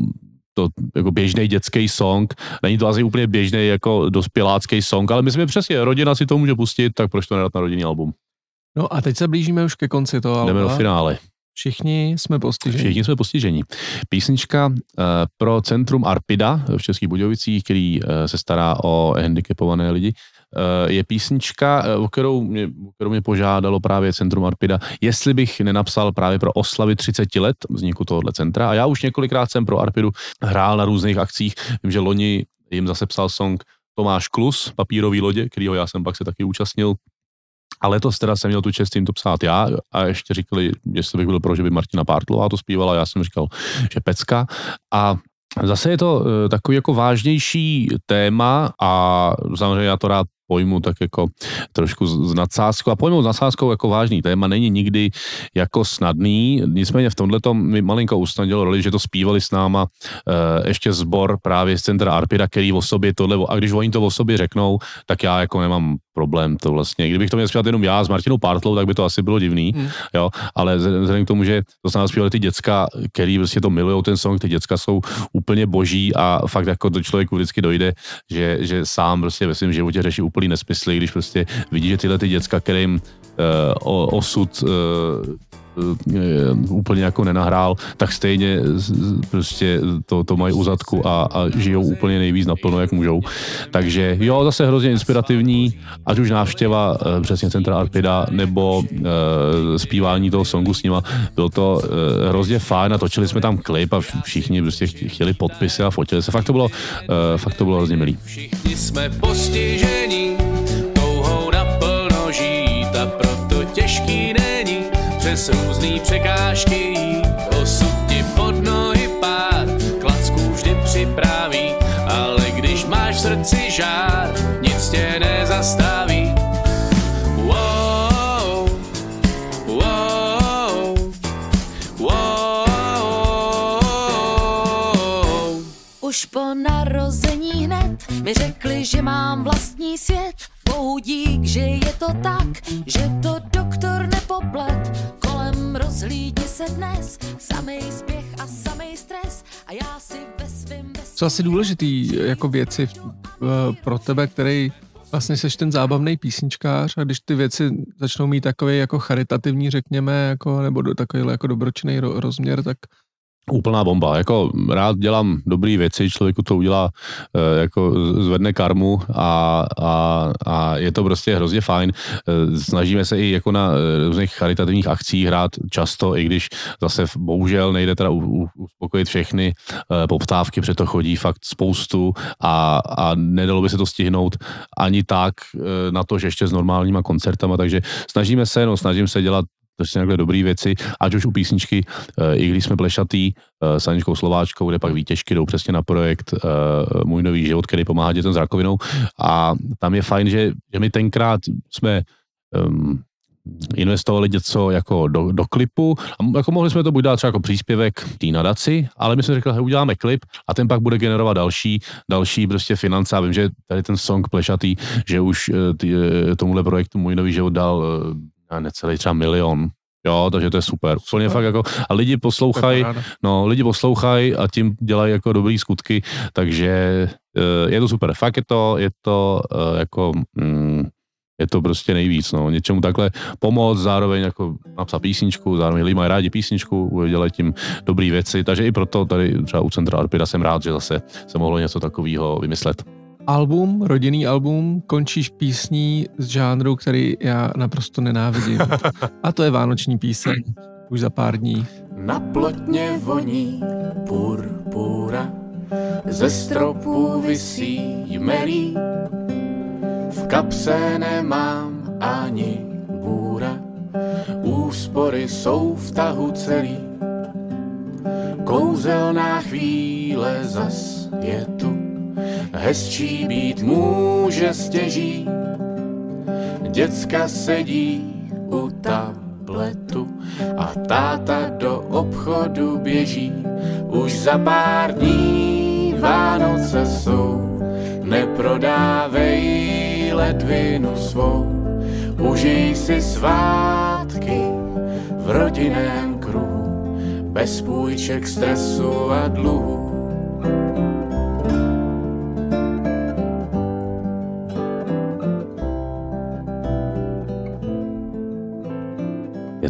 to jako běžný dětský song, není to asi úplně běžný jako dospělácký song, ale myslím, že přesně, rodina si to může pustit, tak proč to nedat na rodinný album? No a teď se blížíme už ke konci toho Jdeme do finále. Všichni jsme postiženi. Všichni jsme postižení. Písnička uh, pro Centrum Arpida v Českých Budějovicích, který uh, se stará o handicapované lidi, uh, je písnička, uh, o, kterou mě, o kterou mě požádalo právě Centrum Arpida, jestli bych nenapsal právě pro oslavy 30 let vzniku tohohle centra. A já už několikrát jsem pro Arpidu hrál na různých akcích. Vím, že loni jim zase psal song Tomáš Klus, papírový lodě, kterýho já jsem pak se taky účastnil. A letos teda jsem měl tu čest jim to psát já a ještě říkali, jestli bych byl pro, že by Martina Pártlová to zpívala, já jsem říkal, že pecka. A Zase je to uh, takový jako vážnější téma a samozřejmě já to rád pojmu tak jako trošku s nadsázkou a pojmout s nadsázkou jako vážný. Téma není nikdy jako snadný, nicméně v tomhle mi malinko usnadnilo roli, že to zpívali s náma e, ještě zbor právě z centra Arpida, který o sobě tohle, a když oni to o sobě řeknou, tak já jako nemám problém to vlastně. Kdybych to měl zpívat jenom já s Martinou Partlou, tak by to asi bylo divný, hmm. jo, ale vzhledem k tomu, že to s námi zpívali ty děcka, který prostě to milují ten song, ty děcka jsou úplně boží a fakt jako do člověku vždycky dojde, že, že sám prostě ve svém životě řeší úplný nesmysly, když prostě vidí, že tyhle ty děcka, kterým uh, osud uh, úplně jako nenahrál, tak stejně prostě to, to mají u zadku a, a žijou úplně nejvíc naplno, jak můžou. Takže jo, zase hrozně inspirativní, ať už návštěva přesně centra Arpida, nebo uh, zpívání toho songu s nima. Bylo to uh, hrozně fajn a točili jsme tam klip a všichni prostě chtěli podpisy a fotili se. Fakt to bylo, uh, fakt to bylo hrozně milý. Všichni jsme postižení, přes různý překážky. Osud ti pod nohy pár, klacku vždy připraví, ale když máš v srdci žár, nic tě nezastaví. Wow, wow, wow. Už po narození hned mi řekli, že mám vlastní svět. Bohu dík, že je to tak, že to doktor nepoplet. Kolem rozhlídni se dnes, samej spěch a samej stres. A já si ve svým bez... Co asi důležitý jako věci eh, pro tebe, který vlastně seš ten zábavný písničkář a když ty věci začnou mít takový jako charitativní, řekněme, jako, nebo do, takový jako dobročný ro, rozměr, tak Úplná bomba. Jako rád dělám dobré věci, člověku to udělá, eh, jako zvedne karmu a, a, a je to prostě hrozně fajn. Eh, snažíme se i jako na eh, různých charitativních akcích hrát často, i když zase bohužel nejde teda uspokojit všechny poptávky, protože to chodí fakt spoustu a, a nedalo by se to stihnout ani tak na to, že ještě s normálníma koncertama, takže snažíme se, no snažím se dělat prostě takhle dobré věci, ať už u písničky, eh, i když jsme plešatý eh, s Aničkou Slováčkou, kde pak výtěžky jdou přesně na projekt eh, Můj nový život, který pomáhá dětem s rakovinou. A tam je fajn, že, že my tenkrát jsme um, investovali něco jako do, do klipu. A jako mohli jsme to buď dát třeba jako příspěvek té nadaci, ale my jsme řekli, že uděláme klip a ten pak bude generovat další, další prostě finance. A vím, že tady ten song plešatý, že už tý, tomuhle projektu Můj nový život dal necelý třeba milion. Jo, takže to je super. Úplně fakt jako, a lidi poslouchají, no, lidi poslouchají a tím dělají jako dobrý skutky, takže eh, je to super. Fakt je to, je to eh, jako, mm, je to prostě nejvíc, no, něčemu takhle pomoct, zároveň jako napsat písničku, zároveň lidi mají rádi písničku, dělají tím dobré věci, takže i proto tady třeba u Centra Arpida jsem rád, že zase se mohlo něco takového vymyslet album, rodinný album, končíš písní z žánru, který já naprosto nenávidím. A to je vánoční píseň. Už za pár dní. Na plotně voní purpura, ze stropu vysí jmelí, v kapse nemám ani bůra, úspory jsou v tahu celý, kouzelná chvíle zas je tu hezčí být může stěží. Děcka sedí u tabletu a táta do obchodu běží. Už za pár dní Vánoce jsou, neprodávej ledvinu svou. Užij si svátky v rodinném kruhu, bez půjček, stresu a dluhu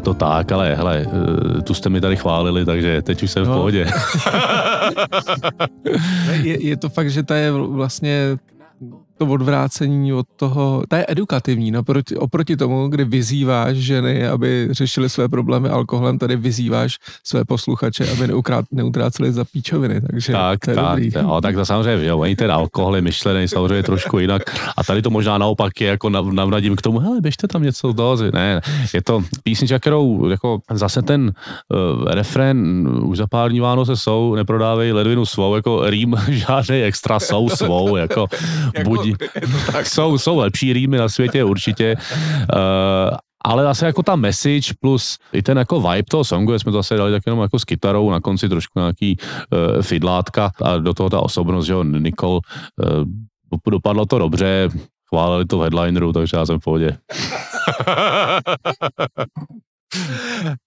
to tak, ale hele, eh, tu jste mi tady chválili, takže teď už jsem no. v pohodě. je, je to fakt, že ta je vlastně to odvrácení od toho, ta je edukativní, no, proti, oproti tomu, kdy vyzýváš ženy, aby řešili své problémy alkoholem, tady vyzýváš své posluchače, aby neukrát, neutráceli za píčoviny, takže tak, to je tak, dobrý. Jo, tak to samozřejmě, jo, oni ten alkohol je myšlený samozřejmě trošku jinak a tady to možná naopak je jako navnadím k tomu, hele, běžte tam něco z dozy. Ne, je to písnička, kterou jako zase ten uh, refren už za pár dní Vánoce jsou, neprodávej ledvinu svou, jako rým žádný extra jsou svou, jako, buď lidi. jsou, jsou lepší rýmy na světě určitě. Uh, ale zase jako ta message plus i ten jako vibe toho songu, jsme to zase dali tak jenom jako s kytarou, na konci trošku nějaký uh, fidlátka a do toho ta osobnost, že jo, Nicole, uh, dopadlo to dobře, chválili to v headlineru, takže já jsem v pohodě.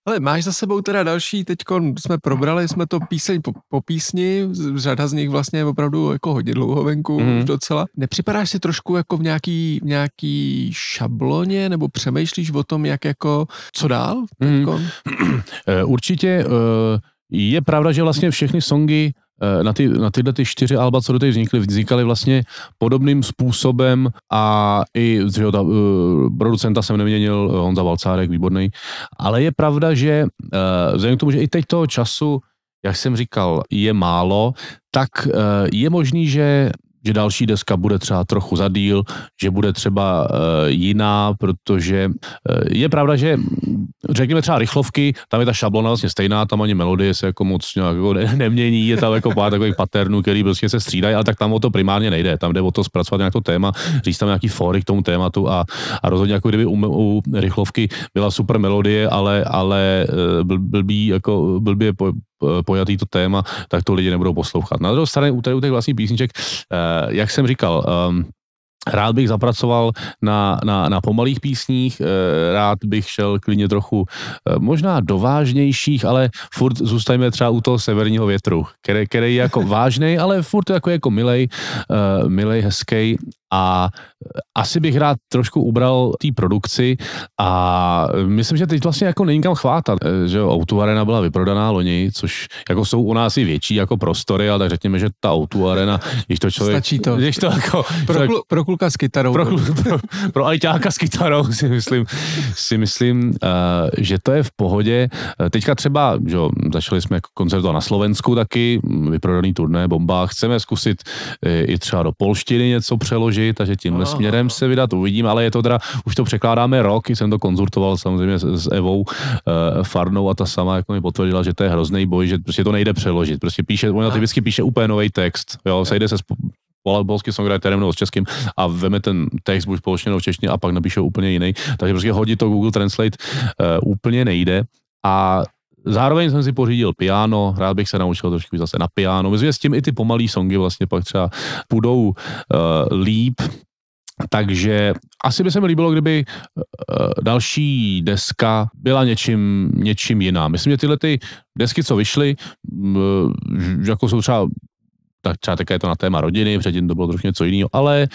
Ale máš za sebou teda další, teď jsme probrali, jsme to píseň po, po písni, řada z nich vlastně je opravdu jako hodně dlouho venku, mm. už docela. Nepřipadáš si trošku jako v nějaký, v nějaký šabloně, nebo přemýšlíš o tom, jak jako, co dál? Mm. Určitě eh, je pravda, že vlastně všechny songy na, ty, na tyhle ty čtyři alba, co do teď vznikly, vznikaly vlastně podobným způsobem a i že ta, uh, producenta jsem neměnil, eh, Honza Valcárek, výborný, ale je pravda, že uh, vzhledem k tomu, že i teď toho času, jak jsem říkal, je málo, tak uh, je možný, že že další deska bude třeba trochu za díl, že bude třeba uh, jiná, protože uh, je pravda, že řekněme třeba rychlovky, tam je ta šablona vlastně stejná, tam ani melodie se jako moc nějak jako ne, nemění, je tam jako pár takových paternů, který prostě se střídají, ale tak tam o to primárně nejde, tam jde o to zpracovat nějak to téma, říct tam nějaký fóry k tomu tématu a, a rozhodně jako kdyby u, u rychlovky byla super melodie, ale, ale eh, blbý, jako blbě pojatý to téma, tak to lidi nebudou poslouchat. Na druhou stranu u, těch vlastních písniček, eh, jak jsem říkal, um, Rád bych zapracoval na, na, na pomalých písních, eh, rád bych šel klidně trochu eh, možná do vážnějších, ale furt zůstajme třeba u toho severního větru, který, který je jako vážný, ale furt jako, jako milej, milej, hezký a asi bych rád trošku ubral té produkci a myslím, že teď vlastně jako není kam chvátat, eh, že Outu Arena byla vyprodaná loni, což jako jsou u nás i větší jako prostory, ale tak řekněme, že ta Outu Arena, když to člověk... Stačí to. Když to jako, pro, člověk, klu, pro kluka s kytarou. Pro, pro, pro ajťáka s kytarou si myslím, si myslím uh, že to je v pohodě. Eh, teďka třeba, že začali jsme jako koncertovat na Slovensku taky, vyprodaný turné, bomba, chceme zkusit i třeba do polštiny něco přeložit, takže tímhle Aha. směrem se vydat uvidím, ale je to teda, už to překládáme rok, jsem to konzultoval samozřejmě s, s Evou uh, Farnou a ta sama jako mi potvrdila, že to je hrozný boj, že prostě to nejde přeložit. Prostě píše, ona typicky píše úplně nový text, jo, sejde se s polským songwriterem nebo s českým a veme ten text buď společně v češtině a pak napíše úplně jiný. Takže prostě hodit to Google Translate uh, úplně nejde. A Zároveň jsem si pořídil piano, rád bych se naučil trošku zase na piano. Myslím, že s tím i ty pomalý songy vlastně pak třeba půjdou uh, líp, takže asi by se mi líbilo, kdyby uh, další deska byla něčím, něčím jiná. Myslím, že tyhle ty desky, co vyšly, jako jsou třeba, tak třeba také to na téma rodiny, předtím to bylo trošku něco jiného, ale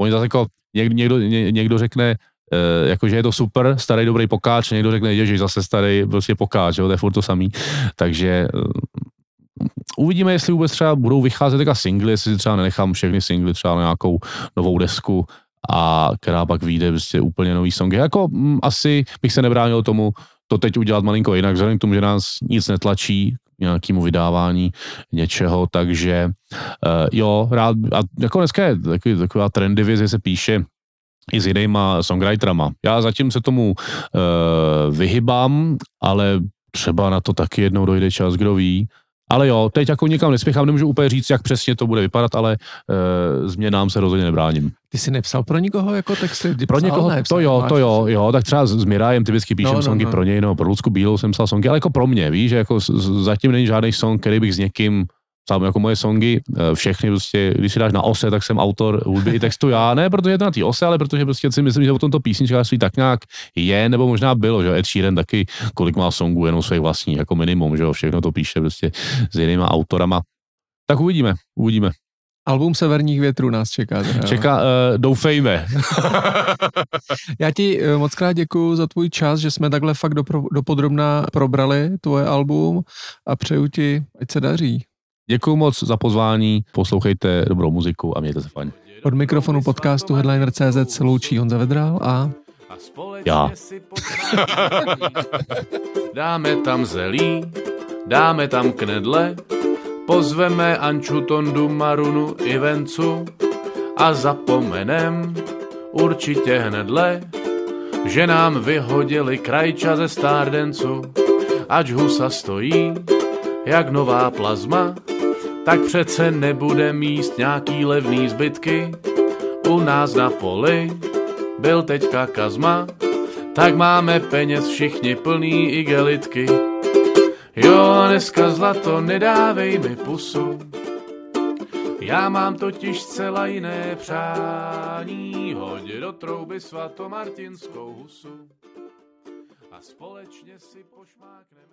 oni zase jako někdo, někdo, někdo řekne, eh, Uh, jakože je to super, starý dobrý pokáč, někdo řekne, že zase starý prostě pokáč, jo, to je furt to samý, takže uh, uvidíme, jestli vůbec třeba budou vycházet taká singly, jestli si třeba nenechám všechny singly třeba na nějakou novou desku, a která pak vyjde prostě úplně nový song. Jako m, asi bych se nebránil tomu to teď udělat malinko jinak, vzhledem k tomu, že nás nic netlačí nějakému vydávání něčeho, takže uh, jo, rád, a jako dneska je takový, taková trendy že se píše i s jinýma songwriterama. Já zatím se tomu uh, vyhybám, ale třeba na to taky jednou dojde čas, kdo ví. Ale jo, teď jako nikam nespěchám, nemůžu úplně říct, jak přesně to bude vypadat, ale uh, změnám se rozhodně nebráním. Ty jsi nepsal pro nikoho jako texty? Ty pro někoho, ne, to jo, to jo, jo, tak třeba s Mirajem typicky píšem no, no, songy no. pro něj, no, pro Lucku Bílou jsem psal songy, ale jako pro mě, víš, že jako zatím není žádný song, který bych s někým sám jako moje songy, eh, všechny prostě, když si dáš na ose, tak jsem autor hudby i textu já, ne protože je to na té ose, ale protože prostě si myslím, že o tomto písničkářství tak nějak je, nebo možná bylo, že Ed Sheeran taky, kolik má songů, jenom svých vlastních, jako minimum, že všechno to píše prostě s jinýma autorama. Tak uvidíme, uvidíme. Album Severních větrů nás čeká. Teda, Čeká, uh, doufejme. Já ti uh, moc krát děkuji za tvůj čas, že jsme takhle fakt dopro, dopodrobná probrali tvoje album a přeju ti, ať se daří. Děkuji moc za pozvání, poslouchejte dobrou muziku a mějte se fajn. Od mikrofonu podcastu Headliner.cz se loučí Honza Vedrál a... Já. dáme tam zelí, dáme tam knedle, pozveme Anču, Tondu, Marunu i Vencu a zapomenem určitě hnedle, že nám vyhodili krajča ze Stardencu, ač husa stojí jak nová plazma, tak přece nebude míst nějaký levný zbytky. u nás na poli byl teďka kazma, tak máme peněz všichni plný igelitky. Jo, dneska zlato, nedávej mi pusu, já mám totiž zcela jiné přání, hodě do trouby svatomartinskou husu a společně si pošmákneme na